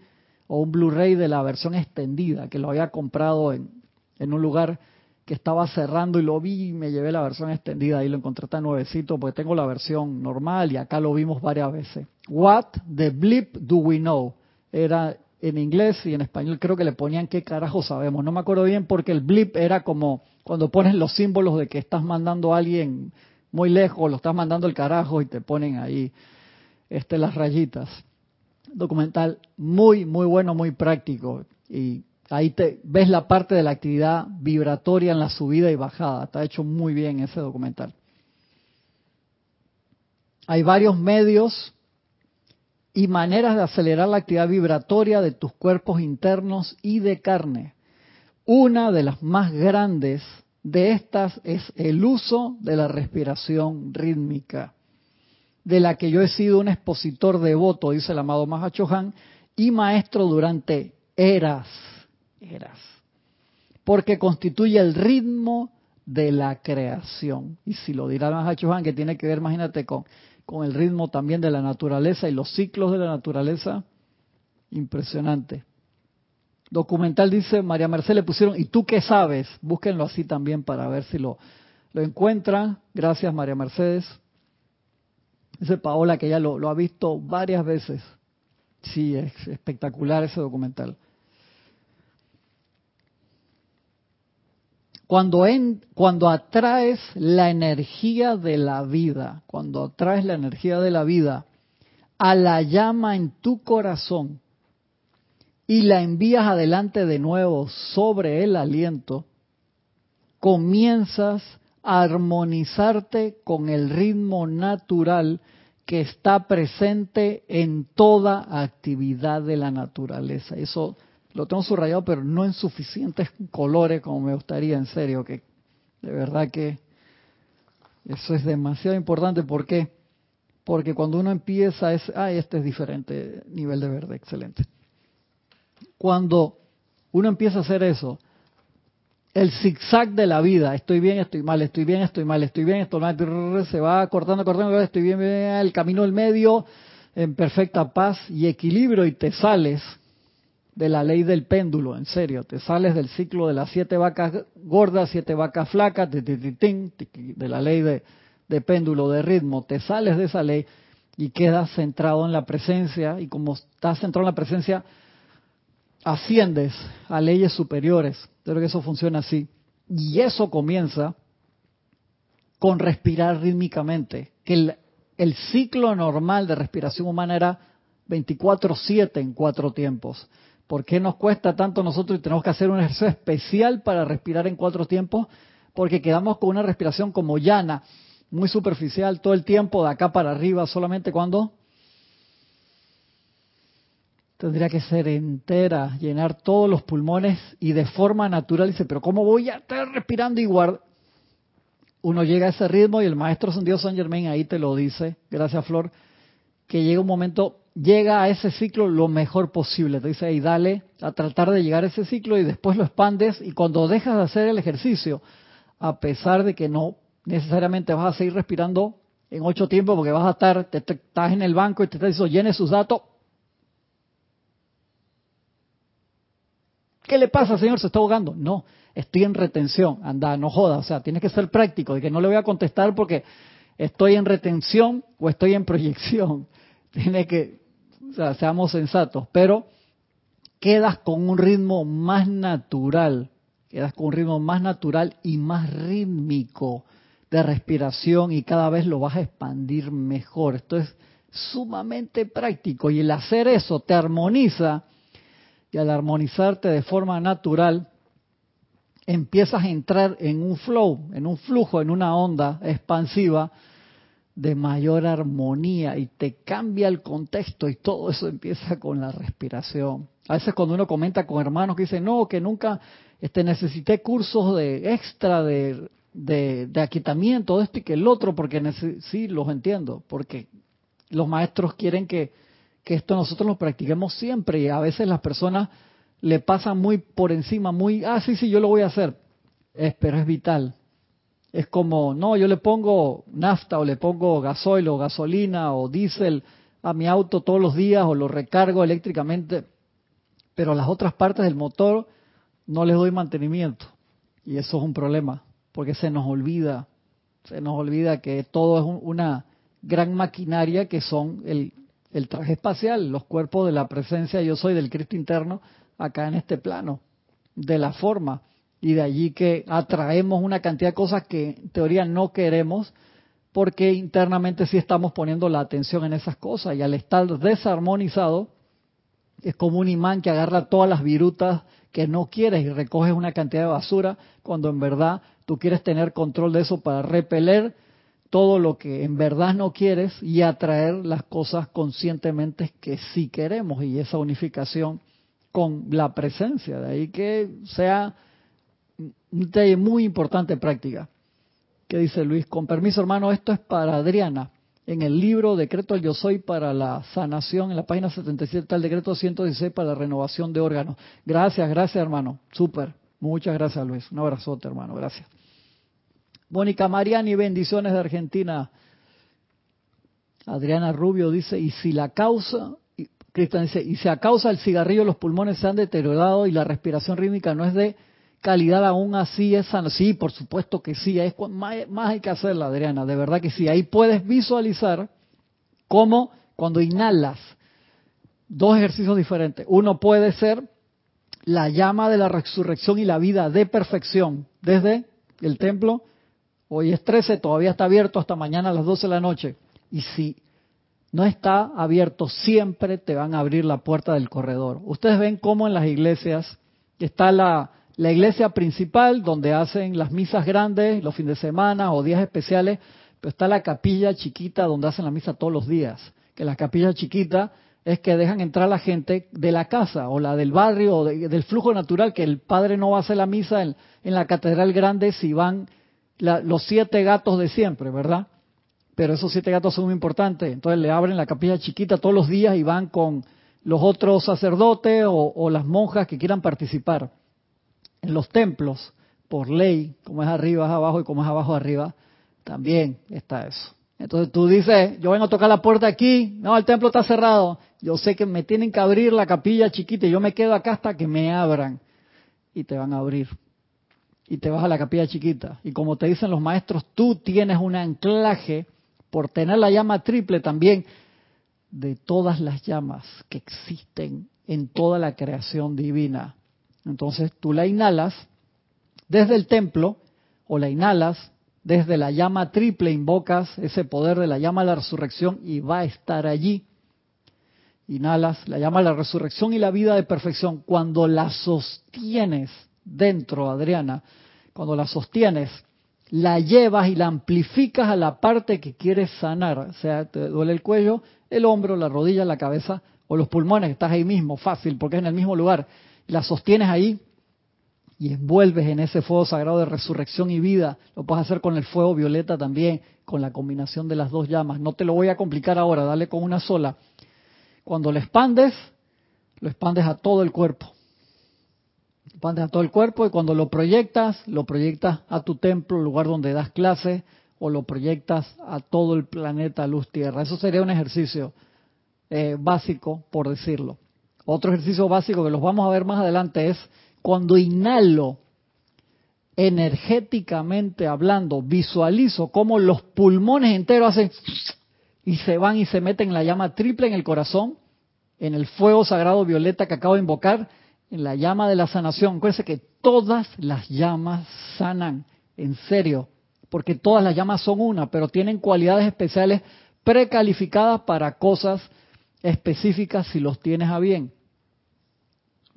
o un Blu-ray de la versión extendida, que lo había comprado en, en un lugar que estaba cerrando y lo vi y me llevé la versión extendida y lo encontré tan nuevecito porque tengo la versión normal y acá lo vimos varias veces. What the blip do we know? Era en inglés y en español creo que le ponían qué carajo sabemos. No me acuerdo bien porque el blip era como cuando pones los símbolos de que estás mandando a alguien muy lejos, lo estás mandando el carajo y te ponen ahí este, las rayitas. Documental muy, muy bueno, muy práctico. Y ahí te ves la parte de la actividad vibratoria en la subida y bajada. Está hecho muy bien ese documental. Hay varios medios y maneras de acelerar la actividad vibratoria de tus cuerpos internos y de carne. Una de las más grandes de estas es el uso de la respiración rítmica, de la que yo he sido un expositor devoto, dice el amado Mahachohan, y maestro durante eras, eras, porque constituye el ritmo de la creación. Y si lo dirá Mahachohan, que tiene que ver, imagínate, con con el ritmo también de la naturaleza y los ciclos de la naturaleza. Impresionante. Documental dice, María Mercedes le pusieron, ¿y tú qué sabes? Búsquenlo así también para ver si lo, lo encuentran. Gracias, María Mercedes. Dice Paola que ya lo, lo ha visto varias veces. Sí, es espectacular ese documental. Cuando, cuando atraes la energía de la vida, cuando atraes la energía de la vida a la llama en tu corazón y la envías adelante de nuevo sobre el aliento, comienzas a armonizarte con el ritmo natural que está presente en toda actividad de la naturaleza. Eso lo tengo subrayado, pero no en suficientes colores como me gustaría, en serio, que de verdad que eso es demasiado importante. ¿Por qué? Porque cuando uno empieza es, ah, este es diferente, nivel de verde, excelente. Cuando uno empieza a hacer eso, el zigzag de la vida, estoy bien, estoy mal, estoy bien, estoy mal, estoy bien, estoy mal, se va cortando, cortando, estoy bien, bien, el camino del medio, en perfecta paz y equilibrio y te sales de la ley del péndulo, en serio, te sales del ciclo de las siete vacas gordas, siete vacas flacas, de, la ley de, péndulo, de ritmo, te sales de esa ley y quedas centrado en la presencia y como estás centrado en la presencia, asciendes a leyes superiores. Creo que eso funciona así. Y eso comienza con respirar rítmicamente, que el, el ciclo normal de respiración humana era 24/7 en cuatro tiempos. ¿Por qué nos cuesta tanto nosotros y tenemos que hacer un ejercicio especial para respirar en cuatro tiempos? Porque quedamos con una respiración como llana, muy superficial todo el tiempo, de acá para arriba, solamente cuando tendría que ser entera, llenar todos los pulmones y de forma natural. Dice, pero ¿cómo voy a estar respirando igual? Uno llega a ese ritmo y el maestro San Dios San Germain ahí te lo dice, gracias Flor, que llega un momento llega a ese ciclo lo mejor posible. Te dice, ahí dale a tratar de llegar a ese ciclo y después lo expandes y cuando dejas de hacer el ejercicio, a pesar de que no necesariamente vas a seguir respirando en ocho tiempos porque vas a estar, te, estás en el banco y te está diciendo llene sus datos. ¿Qué le pasa, señor? Se está ahogando. No, estoy en retención. Anda, no joda. O sea, tienes que ser práctico de que no le voy a contestar porque estoy en retención o estoy en proyección. Tiene que, o sea, seamos sensatos. Pero quedas con un ritmo más natural. Quedas con un ritmo más natural y más rítmico de respiración y cada vez lo vas a expandir mejor. Esto es sumamente práctico y el hacer eso te armoniza y al armonizarte de forma natural empiezas a entrar en un flow, en un flujo, en una onda expansiva de mayor armonía y te cambia el contexto y todo eso empieza con la respiración. A veces cuando uno comenta con hermanos que dicen, no, que nunca este, necesité cursos de extra de de, de aquitamiento, de esto y que el otro, porque sí, los entiendo, porque los maestros quieren que, que esto nosotros lo practiquemos siempre y a veces las personas le pasan muy por encima, muy, ah, sí, sí, yo lo voy a hacer, es, pero es vital. Es como, no, yo le pongo nafta o le pongo gasoil o gasolina o diésel a mi auto todos los días o lo recargo eléctricamente, pero las otras partes del motor no les doy mantenimiento. Y eso es un problema porque se nos olvida, se nos olvida que todo es una gran maquinaria que son el, el traje espacial, los cuerpos de la presencia yo soy del Cristo interno acá en este plano, de la forma. Y de allí que atraemos una cantidad de cosas que en teoría no queremos, porque internamente sí estamos poniendo la atención en esas cosas. Y al estar desarmonizado, es como un imán que agarra todas las virutas que no quieres y recoges una cantidad de basura, cuando en verdad Tú quieres tener control de eso para repeler todo lo que en verdad no quieres y atraer las cosas conscientemente que sí queremos y esa unificación con la presencia. De ahí que sea un detalle muy importante en práctica. ¿Qué dice Luis? Con permiso, hermano, esto es para Adriana. En el libro Decreto Yo Soy para la sanación, en la página 77 está el decreto 116 para la renovación de órganos. Gracias, gracias, hermano. Súper. Muchas gracias, Luis. Un abrazote, hermano. Gracias. Mónica Mariani, bendiciones de Argentina. Adriana Rubio dice, y si la causa, Cristian dice, y si a causa del cigarrillo los pulmones se han deteriorado y la respiración rítmica no es de calidad aún así es Sí, por supuesto que sí, es más, más hay que hacerla, Adriana, de verdad que sí. Ahí puedes visualizar cómo cuando inhalas, dos ejercicios diferentes. Uno puede ser la llama de la resurrección y la vida de perfección desde el templo Hoy es 13, todavía está abierto hasta mañana a las 12 de la noche. Y si no está abierto, siempre te van a abrir la puerta del corredor. Ustedes ven cómo en las iglesias está la, la iglesia principal, donde hacen las misas grandes los fines de semana o días especiales, pero está la capilla chiquita donde hacen la misa todos los días. Que la capilla chiquita es que dejan entrar la gente de la casa o la del barrio o del flujo natural, que el padre no va a hacer la misa en la catedral grande si van los siete gatos de siempre, ¿verdad? Pero esos siete gatos son muy importantes. Entonces le abren la capilla chiquita todos los días y van con los otros sacerdotes o, las monjas que quieran participar. En los templos, por ley, como es arriba es abajo y como es abajo arriba, también está eso. Entonces tú dices, yo vengo a tocar la puerta aquí, no, el templo está cerrado, yo sé que me tienen que abrir la capilla chiquita y yo me quedo acá hasta que me abran y te van a abrir y te vas a la capilla chiquita. Y como te dicen los maestros, tú tienes un anclaje por tener la llama triple también de todas las llamas que existen en toda la creación divina. Entonces tú la inhalas desde el templo o la inhalas desde la llama triple, invocas ese poder de la llama de la resurrección y va a estar allí. Inhalas la llama de la resurrección y la vida de perfección. Cuando la sostienes dentro, Adriana, cuando la sostienes, la llevas y la amplificas a la parte que quieres sanar. O sea, te duele el cuello, el hombro, la rodilla, la cabeza o los pulmones, estás ahí mismo, fácil, porque es en el mismo lugar. La sostienes ahí y envuelves en ese fuego sagrado de resurrección y vida. Lo puedes hacer con el fuego violeta también, con la combinación de las dos llamas. No te lo voy a complicar ahora, dale con una sola. Cuando lo expandes, lo expandes a todo el cuerpo. Lo expandes a todo el cuerpo y cuando lo proyectas, lo proyectas a tu templo, lugar donde das clases, o lo proyectas a todo el planeta luz tierra. Eso sería un ejercicio eh, básico, por decirlo. Otro ejercicio básico que los vamos a ver más adelante es cuando inhalo energéticamente hablando, visualizo cómo los pulmones enteros hacen y se van y se meten en la llama triple en el corazón, en el fuego sagrado violeta que acabo de invocar, en la llama de la sanación. Acuérdense que todas las llamas sanan, en serio, porque todas las llamas son una, pero tienen cualidades especiales precalificadas para cosas específicas si los tienes a bien.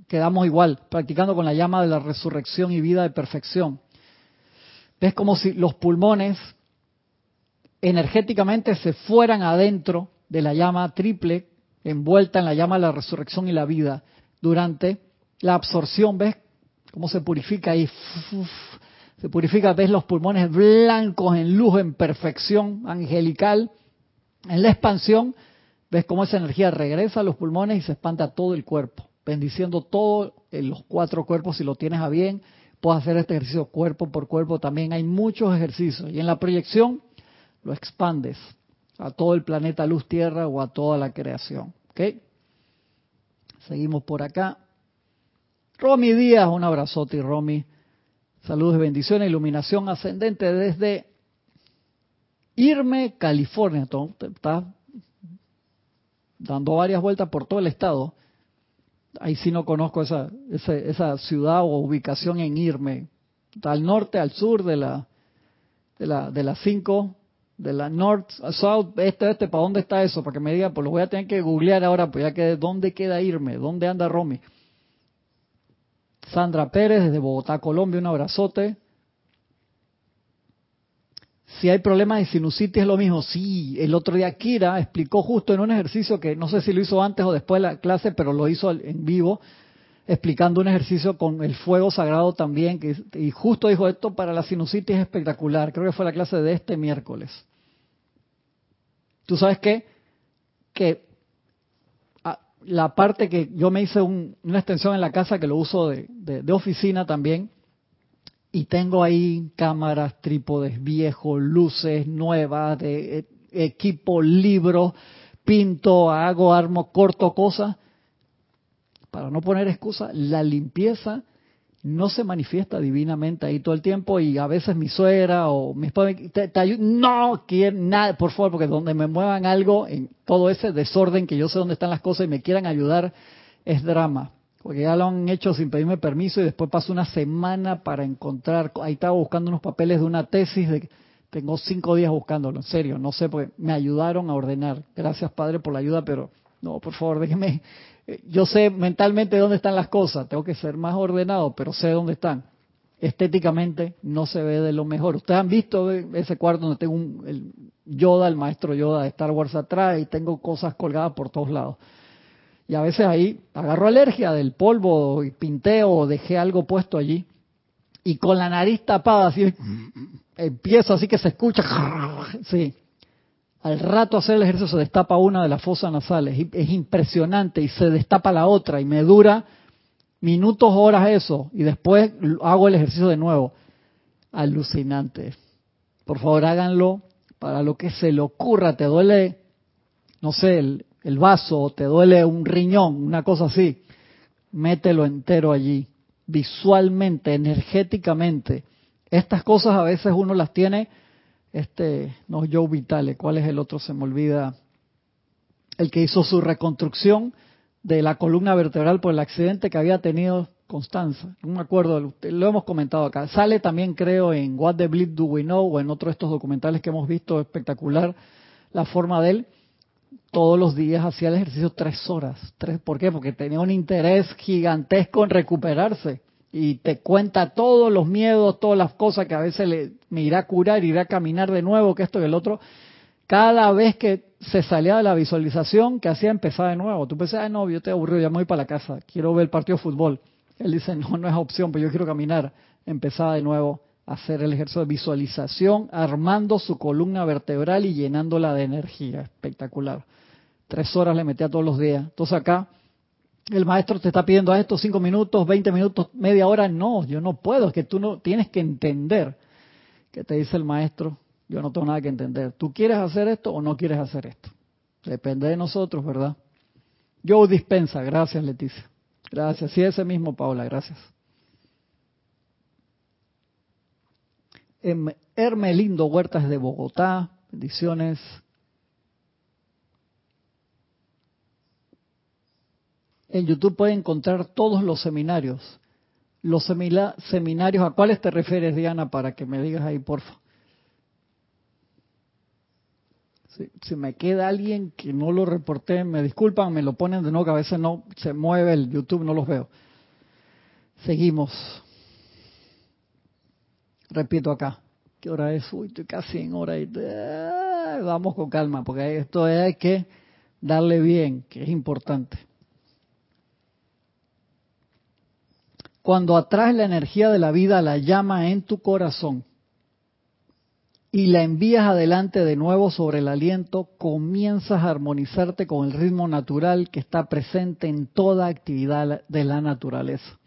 Quedamos igual, practicando con la llama de la resurrección y vida de perfección. Es como si los pulmones energéticamente se fueran adentro de la llama triple, envuelta en la llama de la resurrección y la vida, durante la absorción, ¿ves cómo se purifica ahí? Se purifica, ves los pulmones blancos en luz, en perfección angelical. En la expansión, ves cómo esa energía regresa a los pulmones y se expande a todo el cuerpo, bendiciendo todo en los cuatro cuerpos si lo tienes a bien. Puedes hacer este ejercicio cuerpo por cuerpo, también hay muchos ejercicios. Y en la proyección, lo expandes a todo el planeta luz tierra o a toda la creación. ¿Ok? Seguimos por acá. Romy Díaz, un abrazote, Romy. Saludos bendiciones, iluminación ascendente desde Irme, California. Está dando varias vueltas por todo el estado. Ahí sí no conozco esa, esa, esa ciudad o ubicación en Irme. Al norte, al sur de la de la de las cinco de la North, South, este, este, ¿para dónde está eso? Para que me diga, pues lo voy a tener que googlear ahora, pues ya que dónde queda irme, dónde anda Romy. Sandra Pérez desde Bogotá, Colombia, un abrazote. Si hay problemas de sinusitis es lo mismo. Sí, el otro día Kira explicó justo en un ejercicio que no sé si lo hizo antes o después de la clase, pero lo hizo en vivo, explicando un ejercicio con el fuego sagrado también, que, y justo dijo esto para la sinusitis es espectacular, creo que fue la clase de este miércoles. ¿Tú sabes qué? Que la parte que yo me hice una extensión en la casa que lo uso de, oficina también, y tengo ahí cámaras, trípodes viejos, luces nuevas, de, e, equipo, libros, pinto, hago, armo, corto cosas. Para no poner excusa, la limpieza no se manifiesta divinamente ahí todo el tiempo y a veces mi suegra o mi esposa te, no quieren nada, por favor, porque donde me muevan algo en todo ese desorden que yo sé dónde están las cosas y me quieran ayudar es drama, porque ya lo han hecho sin pedirme permiso y después paso una semana para encontrar, ahí estaba buscando unos papeles de una tesis de tengo cinco días buscándolo, en serio, no sé, porque me ayudaron a ordenar. Gracias, Padre, por la ayuda, pero no, por favor, déjeme yo sé mentalmente dónde están las cosas, tengo que ser más ordenado, pero sé dónde están. Estéticamente no se ve de lo mejor. Ustedes han visto ese cuarto donde tengo un, el Yoda, el maestro Yoda de Star Wars atrás y tengo cosas colgadas por todos lados. Y a veces ahí agarro alergia del polvo y pinteo o dejé algo puesto allí. Y con la nariz tapada, así empiezo así que se escucha. Sí, al rato hacer el ejercicio se destapa una de las fosas nasales. Es impresionante y se destapa la otra y me dura minutos, horas eso. Y después hago el ejercicio de nuevo. Alucinante. Por favor, háganlo para lo que se le ocurra. Te duele, no sé, el, el vaso, te duele un riñón, una cosa así. Mételo entero allí. Visualmente, energéticamente. Estas cosas a veces uno las tiene este, no Joe Vitale, ¿cuál es el otro? Se me olvida. El que hizo su reconstrucción de la columna vertebral por el accidente que había tenido Constanza. No me acuerdo, lo hemos comentado acá. Sale también, creo, en What the Bleed Do We Know o en otro de estos documentales que hemos visto espectacular la forma de él. Todos los días hacía el ejercicio tres horas. Tres, ¿Por qué? Porque tenía un interés gigantesco en recuperarse y te cuenta todos los miedos, todas las cosas que a veces le, me irá a curar, irá a caminar de nuevo, que esto y el otro. Cada vez que se salía de la visualización, que hacía empezar de nuevo. Tú pensás, no, yo estoy aburrido, ya me voy para la casa, quiero ver el partido de fútbol. Él dice, no, no es opción, pero yo quiero caminar. Empezaba de nuevo hacer el ejercicio de visualización, armando su columna vertebral y llenándola de energía. Espectacular. tres horas le metía todos los días. Entonces acá el maestro te está pidiendo a estos cinco minutos, veinte minutos, media hora. No, yo no puedo, es que tú no tienes que entender que te dice el maestro, yo no tengo nada que entender. ¿Tú quieres hacer esto o no quieres hacer esto? Depende de nosotros, ¿verdad? Yo dispensa, gracias Leticia. Gracias, sí, ese mismo Paula, gracias. Hermelindo Huertas de Bogotá, bendiciones. En YouTube puede encontrar todos los seminarios. Los seminarios, ¿a cuáles te refieres, Diana? Para que me digas ahí, porfa. Si, me queda alguien que no lo reporté, me disculpan, me lo ponen de nuevo, que a veces no se mueve el YouTube, no los veo. Seguimos. Repito acá. ¿Qué hora es? Uy, estoy casi en hora y... vamos con calma, porque esto hay que darle bien, que es importante. Cuando atraes la energía de la vida, la llama en tu corazón y la envías adelante de nuevo sobre el aliento, comienzas a armonizarte con el ritmo natural que está presente en toda actividad de la naturaleza.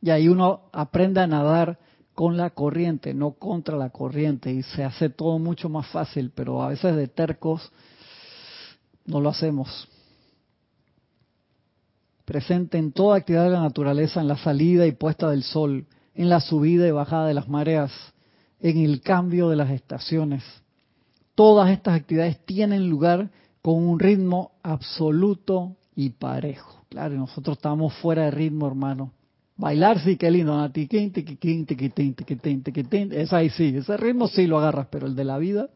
Y ahí uno aprende a nadar con la corriente, no contra la corriente, y se hace todo mucho más fácil, pero a veces de tercos no lo hacemos. Presente en toda actividad de la naturaleza, en la salida y puesta del sol, en la subida y bajada de las mareas, en el cambio de las estaciones. Todas estas actividades tienen lugar con un ritmo absoluto y parejo. Claro, nosotros estamos fuera de ritmo, hermano. Bailar sí, qué lindo. Es ahí sí, ese ritmo sí lo agarras, pero el de la vida.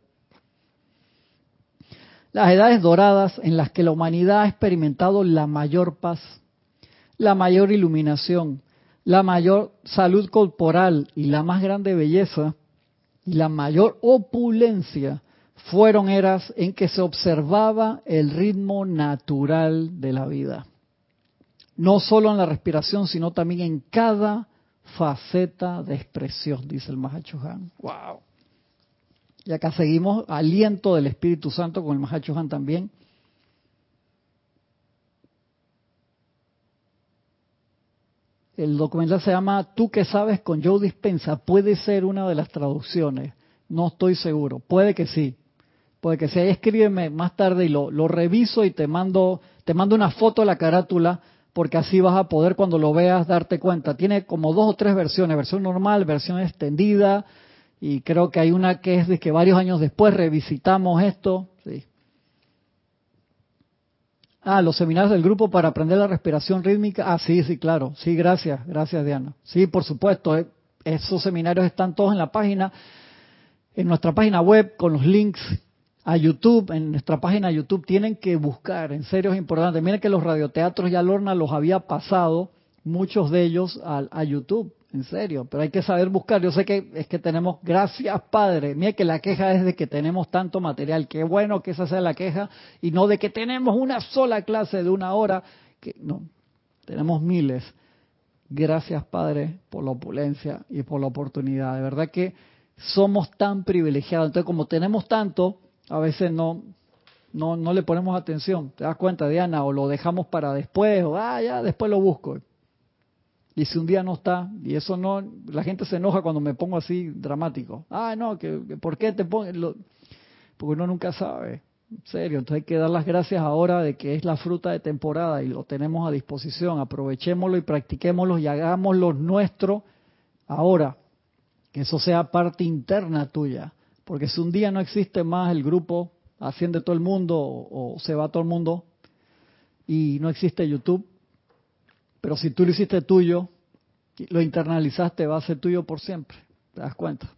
Las edades doradas en las que la humanidad ha experimentado la mayor paz, la mayor iluminación, la mayor salud corporal y la más grande belleza y la mayor opulencia fueron eras en que se observaba el ritmo natural de la vida. No solo en la respiración, sino también en cada faceta de expresión, dice el Mahachohan. ¡Wow! Y acá seguimos, aliento del Espíritu Santo con el Mahachohan también. El documental se llama Tú que sabes con Joe Dispensa. Puede ser una de las traducciones. No estoy seguro. Puede que sí. Puede que sí. escríbeme más tarde y lo, lo reviso y te mando, te mando una foto de la carátula porque así vas a poder cuando lo veas darte cuenta. Tiene como dos o tres versiones, versión normal, versión extendida, y creo que hay una que es de que varios años después revisitamos esto. Sí. Ah, los seminarios del grupo para aprender la respiración rítmica. Ah, sí, sí, claro. Sí, gracias, gracias Diana. Sí, por supuesto, eh, esos seminarios están todos en la página, en nuestra página web, con los links a YouTube, en nuestra página YouTube. Tienen que buscar, en serio es importante. Miren que los radioteatros ya Lorna los había pasado, muchos de ellos, a YouTube en serio, pero hay que saber buscar. Yo sé que es que tenemos, gracias Padre, mira que la queja es de que tenemos tanto material, qué bueno que esa sea la queja, y no de que tenemos una sola clase de una hora, que no, tenemos miles. Gracias Padre por la opulencia y por la oportunidad. De verdad que somos tan privilegiados. Entonces, como tenemos tanto, a veces no, no, no le ponemos atención. ¿Te das cuenta, Diana? O lo dejamos para después, o ah, ya, después lo busco. Y si un día no está, y eso no, la gente se enoja cuando me pongo así dramático. Ah, no, que, ¿por qué te pones? Porque uno nunca sabe. En serio, entonces hay que dar las gracias ahora de que es la fruta de temporada y lo tenemos a disposición. Aprovechémoslo y practiquémoslo y hagámoslo nuestro ahora. Que eso sea parte interna tuya. Porque si un día no existe más el grupo, asciende todo el mundo o se va todo el mundo y no existe YouTube, pero si tú lo hiciste tuyo, lo internalizaste, va a ser tuyo por siempre. ¿Te das cuenta?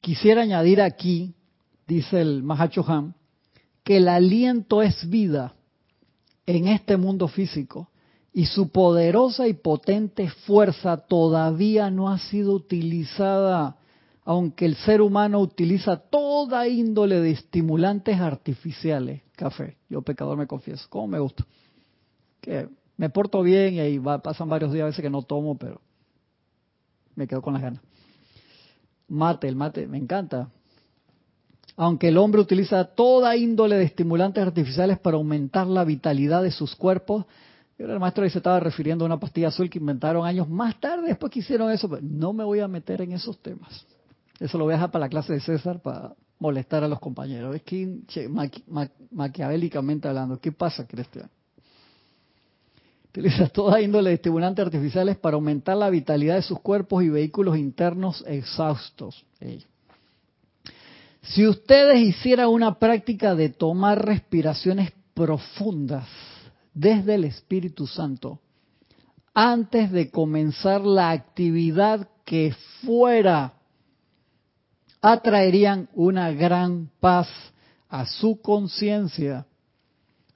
Quisiera añadir aquí, dice el Mahacho que el aliento es vida en este mundo físico y su poderosa y potente fuerza todavía no ha sido utilizada, aunque el ser humano utiliza toda índole de estimulantes artificiales café. Yo pecador me confieso. ¿Cómo me gusta? Que me porto bien y ahí pasan varios días a veces que no tomo, pero me quedo con las ganas. Mate, el mate, me encanta. Aunque el hombre utiliza toda índole de estimulantes artificiales para aumentar la vitalidad de sus cuerpos, el maestro ahí se estaba refiriendo a una pastilla azul que inventaron años más tarde, después que hicieron eso, pero no me voy a meter en esos temas. Eso lo voy a dejar para la clase de César para molestar a los compañeros. Es que maquiavélicamente hablando, ¿qué pasa, Cristian? Utiliza toda índole de estimulantes artificiales para aumentar la vitalidad de sus cuerpos y vehículos internos exhaustos. Si ustedes hicieran una práctica de tomar respiraciones profundas desde el Espíritu Santo, antes de comenzar la actividad que fuera, atraerían una gran paz a su conciencia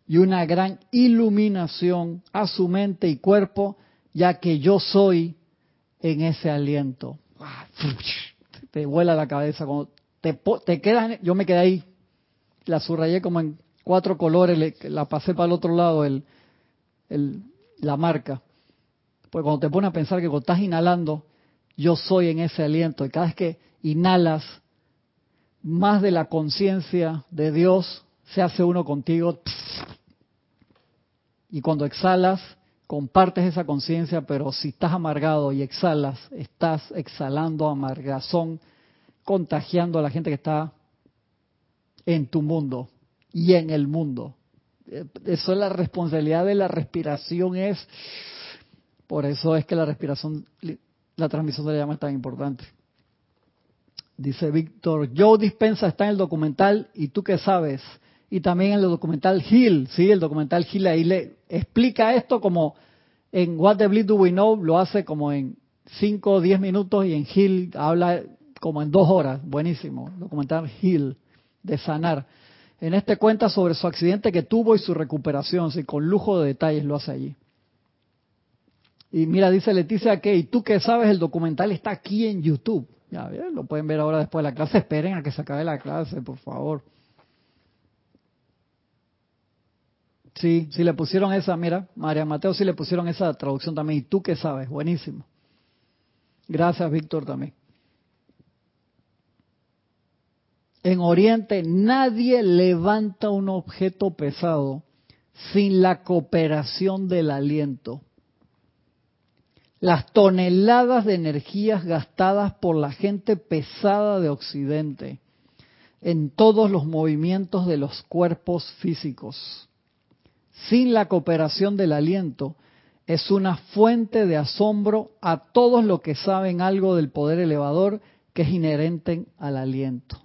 y una gran iluminación a su mente y cuerpo, ya que yo soy en ese aliento. Te vuela la cabeza cuando te, te quedas, yo me quedé ahí, la subrayé como en cuatro colores, la pasé para el otro lado, el, la marca. Pues cuando te pones a pensar que cuando estás inhalando, yo soy en ese aliento, y cada vez que inhalas, más de la conciencia de Dios se hace uno contigo. Y cuando exhalas, compartes esa conciencia, pero si estás amargado y exhalas, estás exhalando amargazón, contagiando a la gente que está en tu mundo y en el mundo. Eso es la responsabilidad de la respiración, es por eso es que la respiración, la transmisión de la llama es tan importante. Dice Víctor, Joe Dispensa está en el documental y tú qué sabes y también en el documental Hill, sí, el documental Hill ahí le explica esto como en What the Bleed Do We Know lo hace como en 5 o 10 minutos y en Hill habla como en 2 horas, buenísimo, documental Hill de sanar. En este cuenta sobre su accidente que tuvo y su recuperación, sí, con lujo de detalles lo hace allí. Y mira, dice Leticia que, y tú que sabes, el documental está aquí en YouTube. Ya, lo pueden ver ahora después de la clase. Esperen a que se acabe la clase, por favor. Sí, sí le pusieron esa, mira, María Mateo sí le pusieron esa traducción también. ¿Y tú qué sabes? Buenísimo. Gracias, Víctor, también. En Oriente nadie levanta un objeto pesado sin la cooperación del aliento. Las toneladas de energías gastadas por la gente pesada de Occidente en todos los movimientos de los cuerpos físicos sin la cooperación del aliento, es una fuente de asombro a todos los que saben algo del poder elevador que es inherente al aliento.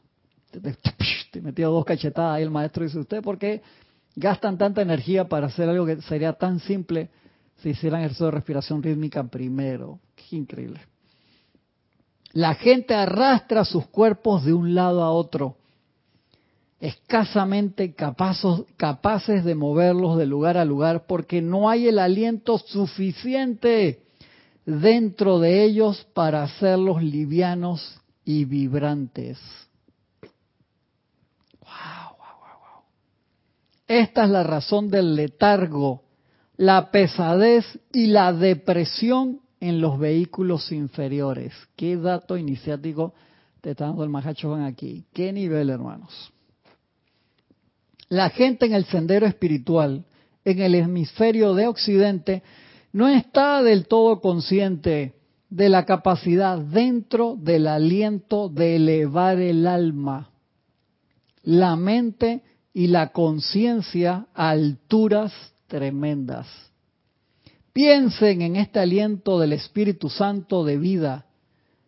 Te metió dos cachetadas ahí el maestro dice, ¿usted por qué gastan tanta energía para hacer algo que sería tan simple si hicieran ejercicio de respiración rítmica primero? Qué increíble. La gente arrastra sus cuerpos de un lado a otro escasamente capaces de moverlos de lugar a lugar porque no hay el aliento suficiente dentro de ellos para hacerlos livianos y vibrantes. Wow, wow, wow, Esta es la razón del letargo, la pesadez y la depresión en los vehículos inferiores. ¿Qué dato iniciático te está dando el Mahacho aquí? ¿Qué nivel, hermanos? la gente en el sendero espiritual, en el hemisferio de Occidente, no está del todo consciente de la capacidad dentro del aliento de elevar el alma, la mente y la conciencia a alturas tremendas. Piensen en este aliento del Espíritu Santo de vida.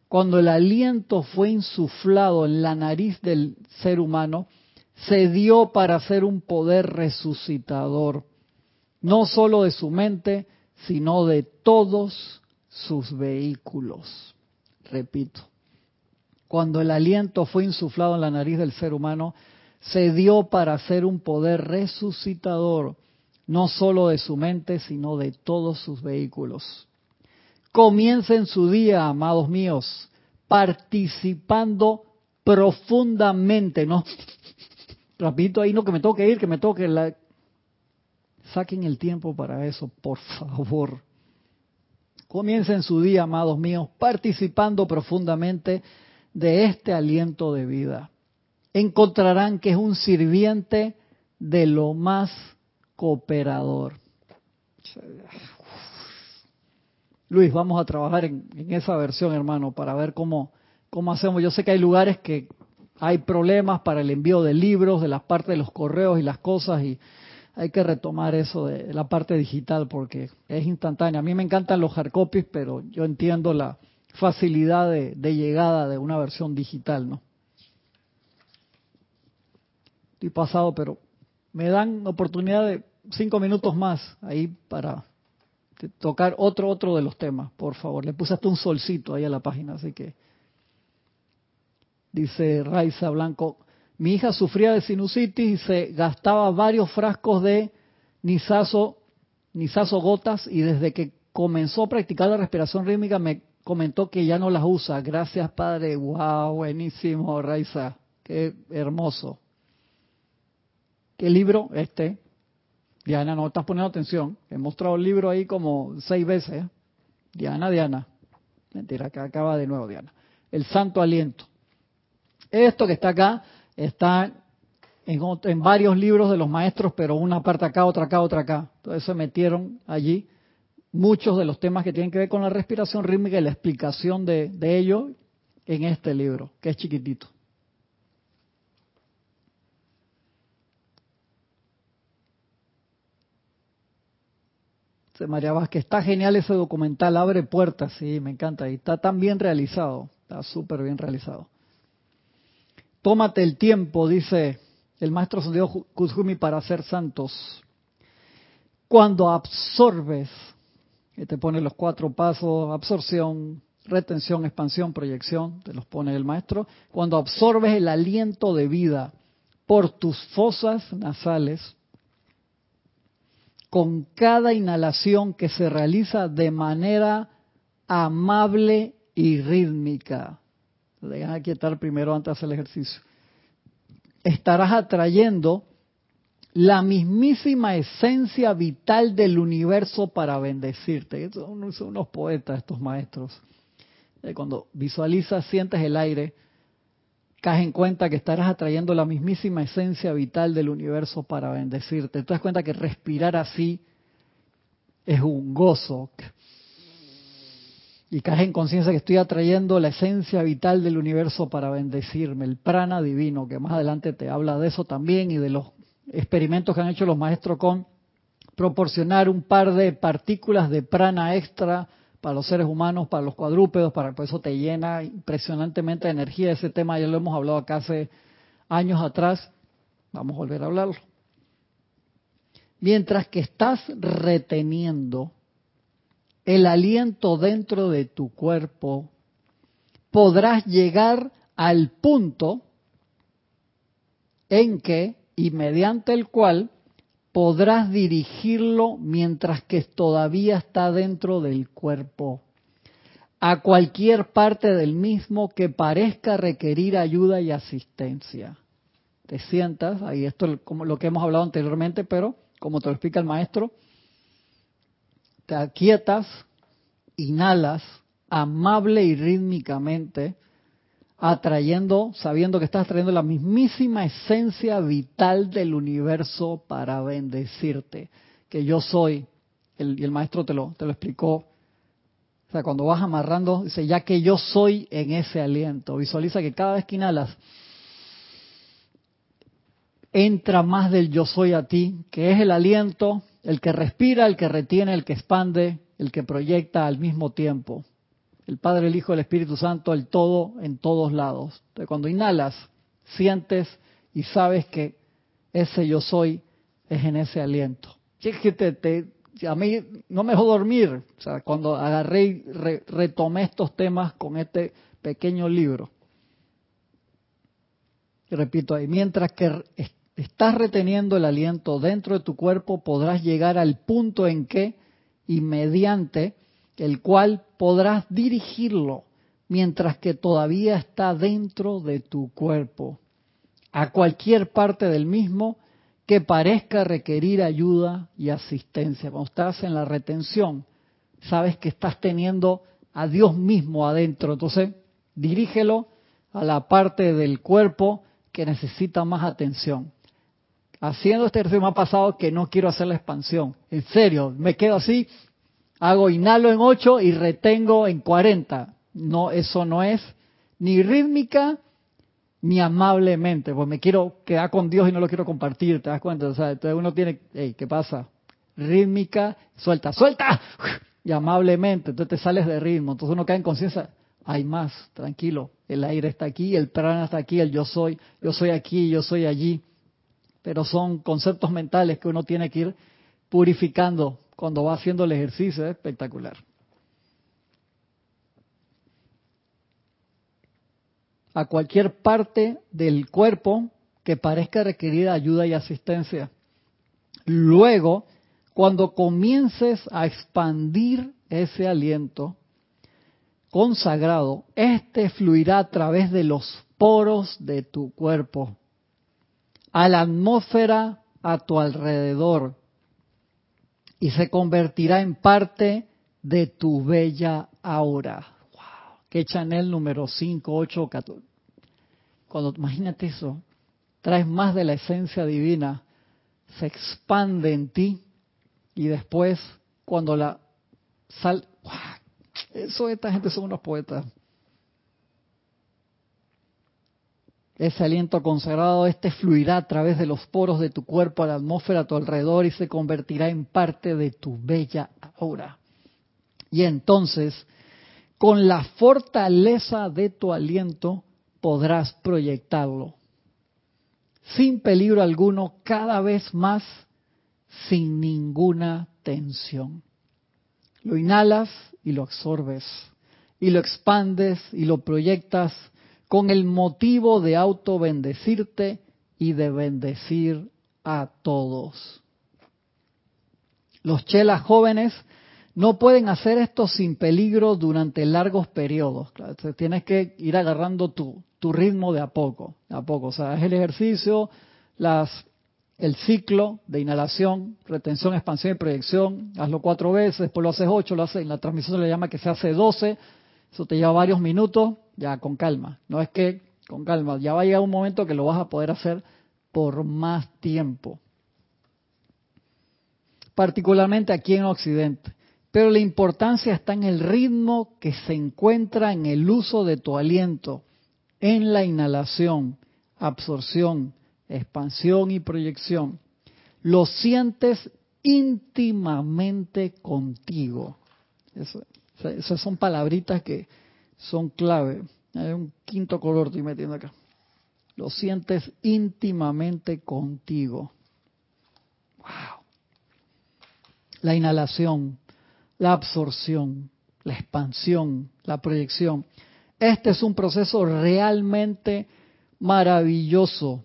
Cuando el aliento fue insuflado en la nariz del ser humano, se dio para ser un poder resucitador, no solo de su mente, sino de todos sus vehículos. Repito, cuando el aliento fue insuflado en la nariz del ser humano, se dio para ser un poder resucitador, no solo de su mente, sino de todos sus vehículos. Comiencen su día, amados míos, participando profundamente, no rapidito ahí, no que me toque ir, que me toque la... Saquen el tiempo para eso, por favor. Comiencen su día, amados míos, participando profundamente de este aliento de vida. Encontrarán que es un sirviente de lo más cooperador. Luis, vamos a trabajar en, esa versión, hermano, para ver cómo, cómo hacemos. Yo sé que hay lugares que hay problemas para el envío de libros, de las partes de los correos y las cosas, y hay que retomar eso de la parte digital porque es instantánea. A mí me encantan los hardcopies, pero yo entiendo la facilidad de, de llegada de una versión digital, ¿no? Estoy pasado, pero me dan oportunidad de cinco minutos más ahí para tocar otro otro de los temas, por favor. Le puse hasta un solcito ahí a la página, así que dice Raiza Blanco, mi hija sufría de sinusitis y se gastaba varios frascos de nisazo, nisazo gotas y desde que comenzó a practicar la respiración rítmica me comentó que ya no las usa. Gracias, padre. Wow, buenísimo, Raiza. Qué hermoso. ¿Qué libro? Este. Diana, no estás poniendo atención. He mostrado el libro ahí como seis veces. Diana, Diana. Mentira, que acaba de nuevo, Diana. El Santo Aliento. Esto que está acá está en, varios libros de los maestros, pero una parte acá, otra acá, otra acá. Entonces se metieron allí muchos de los temas que tienen que ver con la respiración rítmica y la explicación de, de ello en este libro, que es chiquitito. María Vázquez, está genial ese documental, abre puertas, sí, me encanta, y está tan bien realizado, está súper bien realizado. Tómate el tiempo, dice el maestro Santiago Kuzumi, para ser santos. Cuando absorbes, te pone los cuatro pasos, absorción, retención, expansión, proyección, te los pone el maestro. Cuando absorbes el aliento de vida por tus fosas nasales, con cada inhalación que se realiza de manera amable y rítmica. Dejan quietar primero antes el ejercicio. Estarás atrayendo la mismísima esencia vital del universo para bendecirte. Son, unos poetas estos maestros. Eh, cuando visualizas, sientes el aire, caes en cuenta que estarás atrayendo la mismísima esencia vital del universo para bendecirte. Te das cuenta que respirar así es un gozo. Y caes en conciencia que estoy atrayendo la esencia vital del universo para bendecirme, el prana divino, que más adelante te habla de eso también y de los experimentos que han hecho los maestros con proporcionar un par de partículas de prana extra para los seres humanos, para los cuadrúpedos, para por eso te llena impresionantemente de energía. Ese tema ya lo hemos hablado acá hace años atrás. Vamos a volver a hablarlo. Mientras que estás reteniendo el aliento dentro de tu cuerpo, podrás llegar al punto en que y mediante el cual podrás dirigirlo mientras que todavía está dentro del cuerpo, a cualquier parte del mismo que parezca requerir ayuda y asistencia. Te sientas, ahí esto es como lo que hemos hablado anteriormente, pero como te lo explica el maestro, te aquietas, inhalas amable y rítmicamente, atrayendo, sabiendo que estás trayendo la mismísima esencia vital del universo para bendecirte, que yo soy, el, y el maestro te lo, te lo explicó. O sea, cuando vas amarrando, dice, ya que yo soy en ese aliento, visualiza que cada vez que inhalas, entra más del yo soy a ti, que es el aliento, el que respira, el que retiene, el que expande, el que proyecta al mismo tiempo el Padre, el Hijo, el Espíritu Santo, el todo en todos lados. Entonces, cuando inhalas, sientes y sabes que ese yo soy es en ese aliento. que te, a mí no me dejó dormir, o sea, cuando agarré y retomé estos temas con este pequeño libro. Y repito ahí, mientras que estás reteniendo el aliento dentro de tu cuerpo, podrás llegar al punto en que, y mediante el cual podrás dirigirlo mientras que todavía está dentro de tu cuerpo, a cualquier parte del mismo que parezca requerir ayuda y asistencia. Cuando estás en la retención, sabes que estás teniendo a Dios mismo adentro, entonces dirígelo a la parte del cuerpo que necesita más atención. Haciendo este ejercicio me ha pasado que no quiero hacer la expansión. En serio, me quedo así, hago inhalo en 8 y retengo en 40. No, eso no es ni rítmica ni amablemente, pues me quiero quedar con Dios y no lo quiero compartir, ¿te das cuenta? O sea, entonces uno tiene, hey, ¿qué pasa? Rítmica, suelta, suelta, y amablemente, entonces te sales de ritmo, entonces uno cae en conciencia, hay más, tranquilo, el aire está aquí, el prana está aquí, el yo soy, yo soy aquí, yo soy allí, pero son conceptos mentales que uno tiene que ir purificando cuando va haciendo el ejercicio, es espectacular. A cualquier parte del cuerpo que parezca requerir ayuda y asistencia. Luego, cuando comiences a expandir ese aliento, consagrado, este fluirá a través de los poros de tu cuerpo, a la atmósfera a tu alrededor, y se convertirá en parte de tu bella aura. Wow. Que Chanel número 5, 8, 14. Cuando imagínate eso, traes más de la esencia divina, se expande en ti y después cuando la sal, eso, esta gente son unos poetas. Ese aliento consagrado, este fluirá a través de los poros de tu cuerpo a la atmósfera a tu alrededor y se convertirá en parte de tu bella aura. Y entonces, con la fortaleza de tu aliento, podrás proyectarlo. Sin peligro alguno, cada vez más, sin ninguna tensión. Lo inhalas y lo absorbes, y lo expandes y lo proyectas con el motivo de auto bendecirte y de bendecir a todos. Los chelas jóvenes no pueden hacer esto sin peligro durante largos periodos. tienes que ir agarrando tu, ritmo de a poco, a poco. O sea, es el ejercicio, las el ciclo de inhalación, retención, expansión y proyección, hazlo cuatro veces, después lo haces ocho, lo haces, en la transmisión se le llama que se hace doce, eso te lleva varios minutos, ya con calma. No es que con calma, ya va a llegar un momento que lo vas a poder hacer por más tiempo. Particularmente aquí en Occidente. Pero la importancia está en el ritmo que se encuentra en el uso de tu aliento, en la inhalación, absorción, expansión y proyección, lo sientes íntimamente contigo. esas son palabritas que son clave. Hay un quinto color estoy metiendo acá. Lo sientes íntimamente contigo. Wow. La inhalación, la absorción, la expansión, la proyección. Este es un proceso realmente maravilloso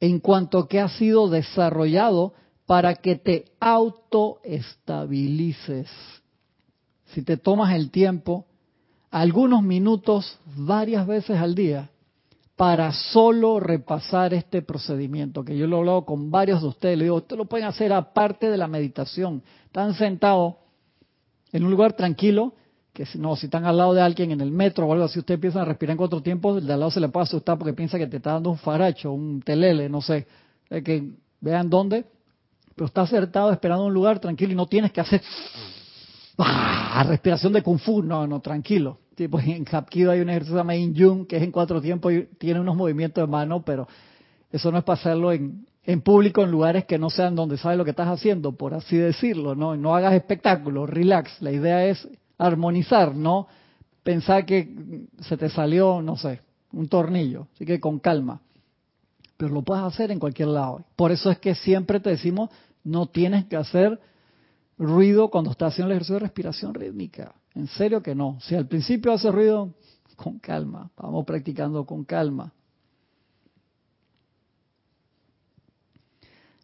en cuanto que ha sido desarrollado para que te autoestabilices. Si te tomas el tiempo, algunos minutos, varias veces al día, para solo repasar este procedimiento, que yo lo he hablado con varios de ustedes, le digo, ustedes lo pueden hacer aparte de la meditación. Están sentados en un lugar tranquilo, que si no, si están al lado de alguien en el metro o algo así, usted empieza a respirar en cuatro tiempos, el de al lado se le puede asustar porque piensa que te está dando un faracho, un telele, no sé, que vean dónde, pero está acertado esperando un lugar tranquilo y no tienes que hacer ¡ah! respiración de kung fu, no, no, tranquilo. Tipo, en Hapkido hay un ejercicio de Yin Jung que es en cuatro tiempos y tiene unos movimientos de mano, pero eso no es para hacerlo en, en público en lugares que no sean donde sabes lo que estás haciendo, por así decirlo, no, no hagas espectáculo, relax. La idea es armonizar, no pensar que se te salió, no sé, un tornillo. Así que con calma. Pero lo puedes hacer en cualquier lado. Por eso es que siempre te decimos, no tienes que hacer ruido cuando estás haciendo el ejercicio de respiración rítmica. En serio que no. Si al principio hace ruido, con calma. Vamos practicando con calma.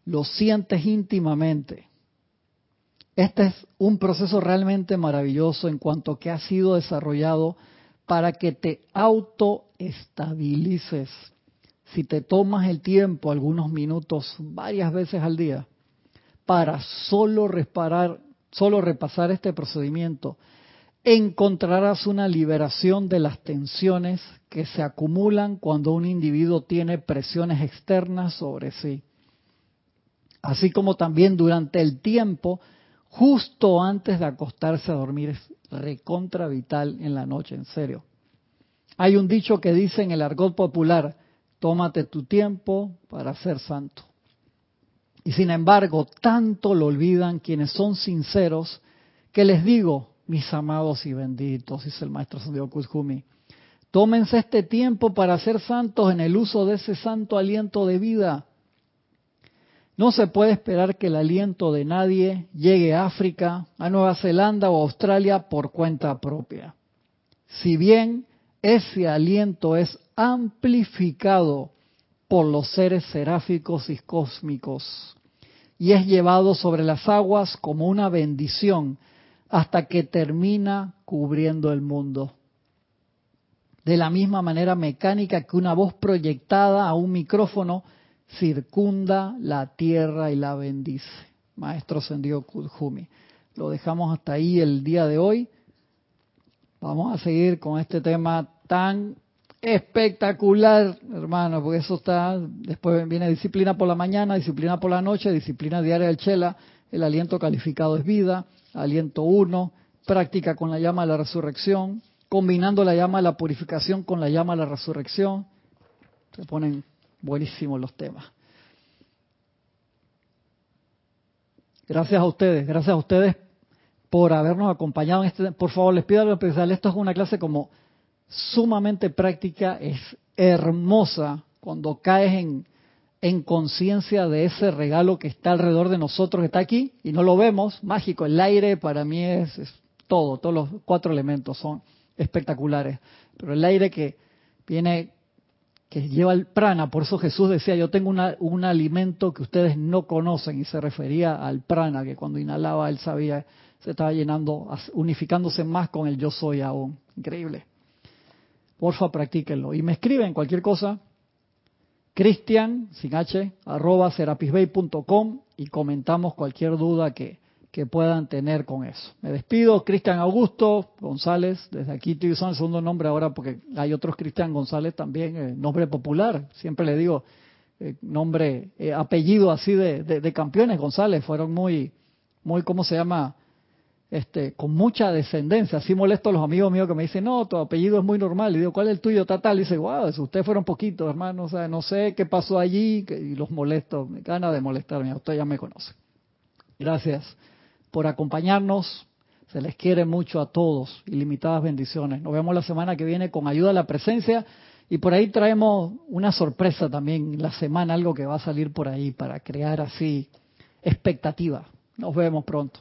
Lo sientes íntimamente. Este es un proceso realmente maravilloso en cuanto que ha sido desarrollado para que te autoestabilices. Si te tomas el tiempo, algunos minutos, varias veces al día, para solo reparar, solo repasar este procedimiento, encontrarás una liberación de las tensiones que se acumulan cuando un individuo tiene presiones externas sobre sí. Así como también durante el tiempo, justo antes de acostarse a dormir, es recontra vital en la noche, en serio. Hay un dicho que dice en el argot popular, tómate tu tiempo para ser santo. Y sin embargo, tanto lo olvidan quienes son sinceros que les digo, mis amados y benditos, dice el maestro Santiago Kuzhumi, tómense este tiempo para ser santos en el uso de ese santo aliento de vida. No se puede esperar que el aliento de nadie llegue a África, a Nueva Zelanda o Australia por cuenta propia. Si bien ese aliento es amplificado por los seres seráficos y cósmicos y es llevado sobre las aguas como una bendición hasta que termina cubriendo el mundo. De la misma manera mecánica que una voz proyectada a un micrófono circunda la tierra y la bendice. Maestro Sendio Kudjumi. Lo dejamos hasta ahí el día de hoy. Vamos a seguir con este tema tan espectacular, hermano, porque eso está, después viene disciplina por la mañana, disciplina por la noche, disciplina diaria del Chela, el aliento calificado es vida, aliento 1, práctica con la llama de la resurrección, combinando la llama de la purificación con la llama de la resurrección. Se ponen buenísimos los temas. Gracias a ustedes, gracias a ustedes por habernos acompañado en este. Por favor, les pido algo especial. Esto es una clase como sumamente práctica, es hermosa cuando caes en, en conciencia de ese regalo que está alrededor de nosotros, que está aquí y no lo vemos, mágico. El aire para mí es, todo, todos los cuatro elementos son espectaculares. Pero el aire que viene, que lleva el prana, por eso Jesús decía, yo tengo un alimento que ustedes no conocen y se refería al prana, que cuando inhalaba él sabía, se estaba llenando, unificándose más con el yo soy aún. Increíble. Porfa, practíquenlo. Y me escriben cualquier cosa, cristian, sin h, arroba serapisbay.com y comentamos cualquier duda que, que puedan tener con eso. Me despido, Cristian Augusto González, desde aquí estoy usando el segundo nombre ahora porque hay otros Cristian González también, eh, nombre popular, siempre le digo eh, nombre, eh, apellido así de, de, campeones González, fueron muy, muy, ¿cómo se llama? Este, con mucha descendencia. Así molesto a los amigos míos que me dicen, no, tu apellido es muy normal. Y digo, ¿cuál es el tuyo? Tal, Y dice, wow, ustedes fueron poquitos, hermano. O sea, no sé qué pasó allí. Y los molesto. Me gana de molestarme. Usted ya me conoce. Gracias por acompañarnos. Se les quiere mucho a todos. Ilimitadas bendiciones. Nos vemos la semana que viene con ayuda a la presencia. Y por ahí traemos una sorpresa también la semana, algo que va a salir por ahí para crear así expectativa. Nos vemos pronto.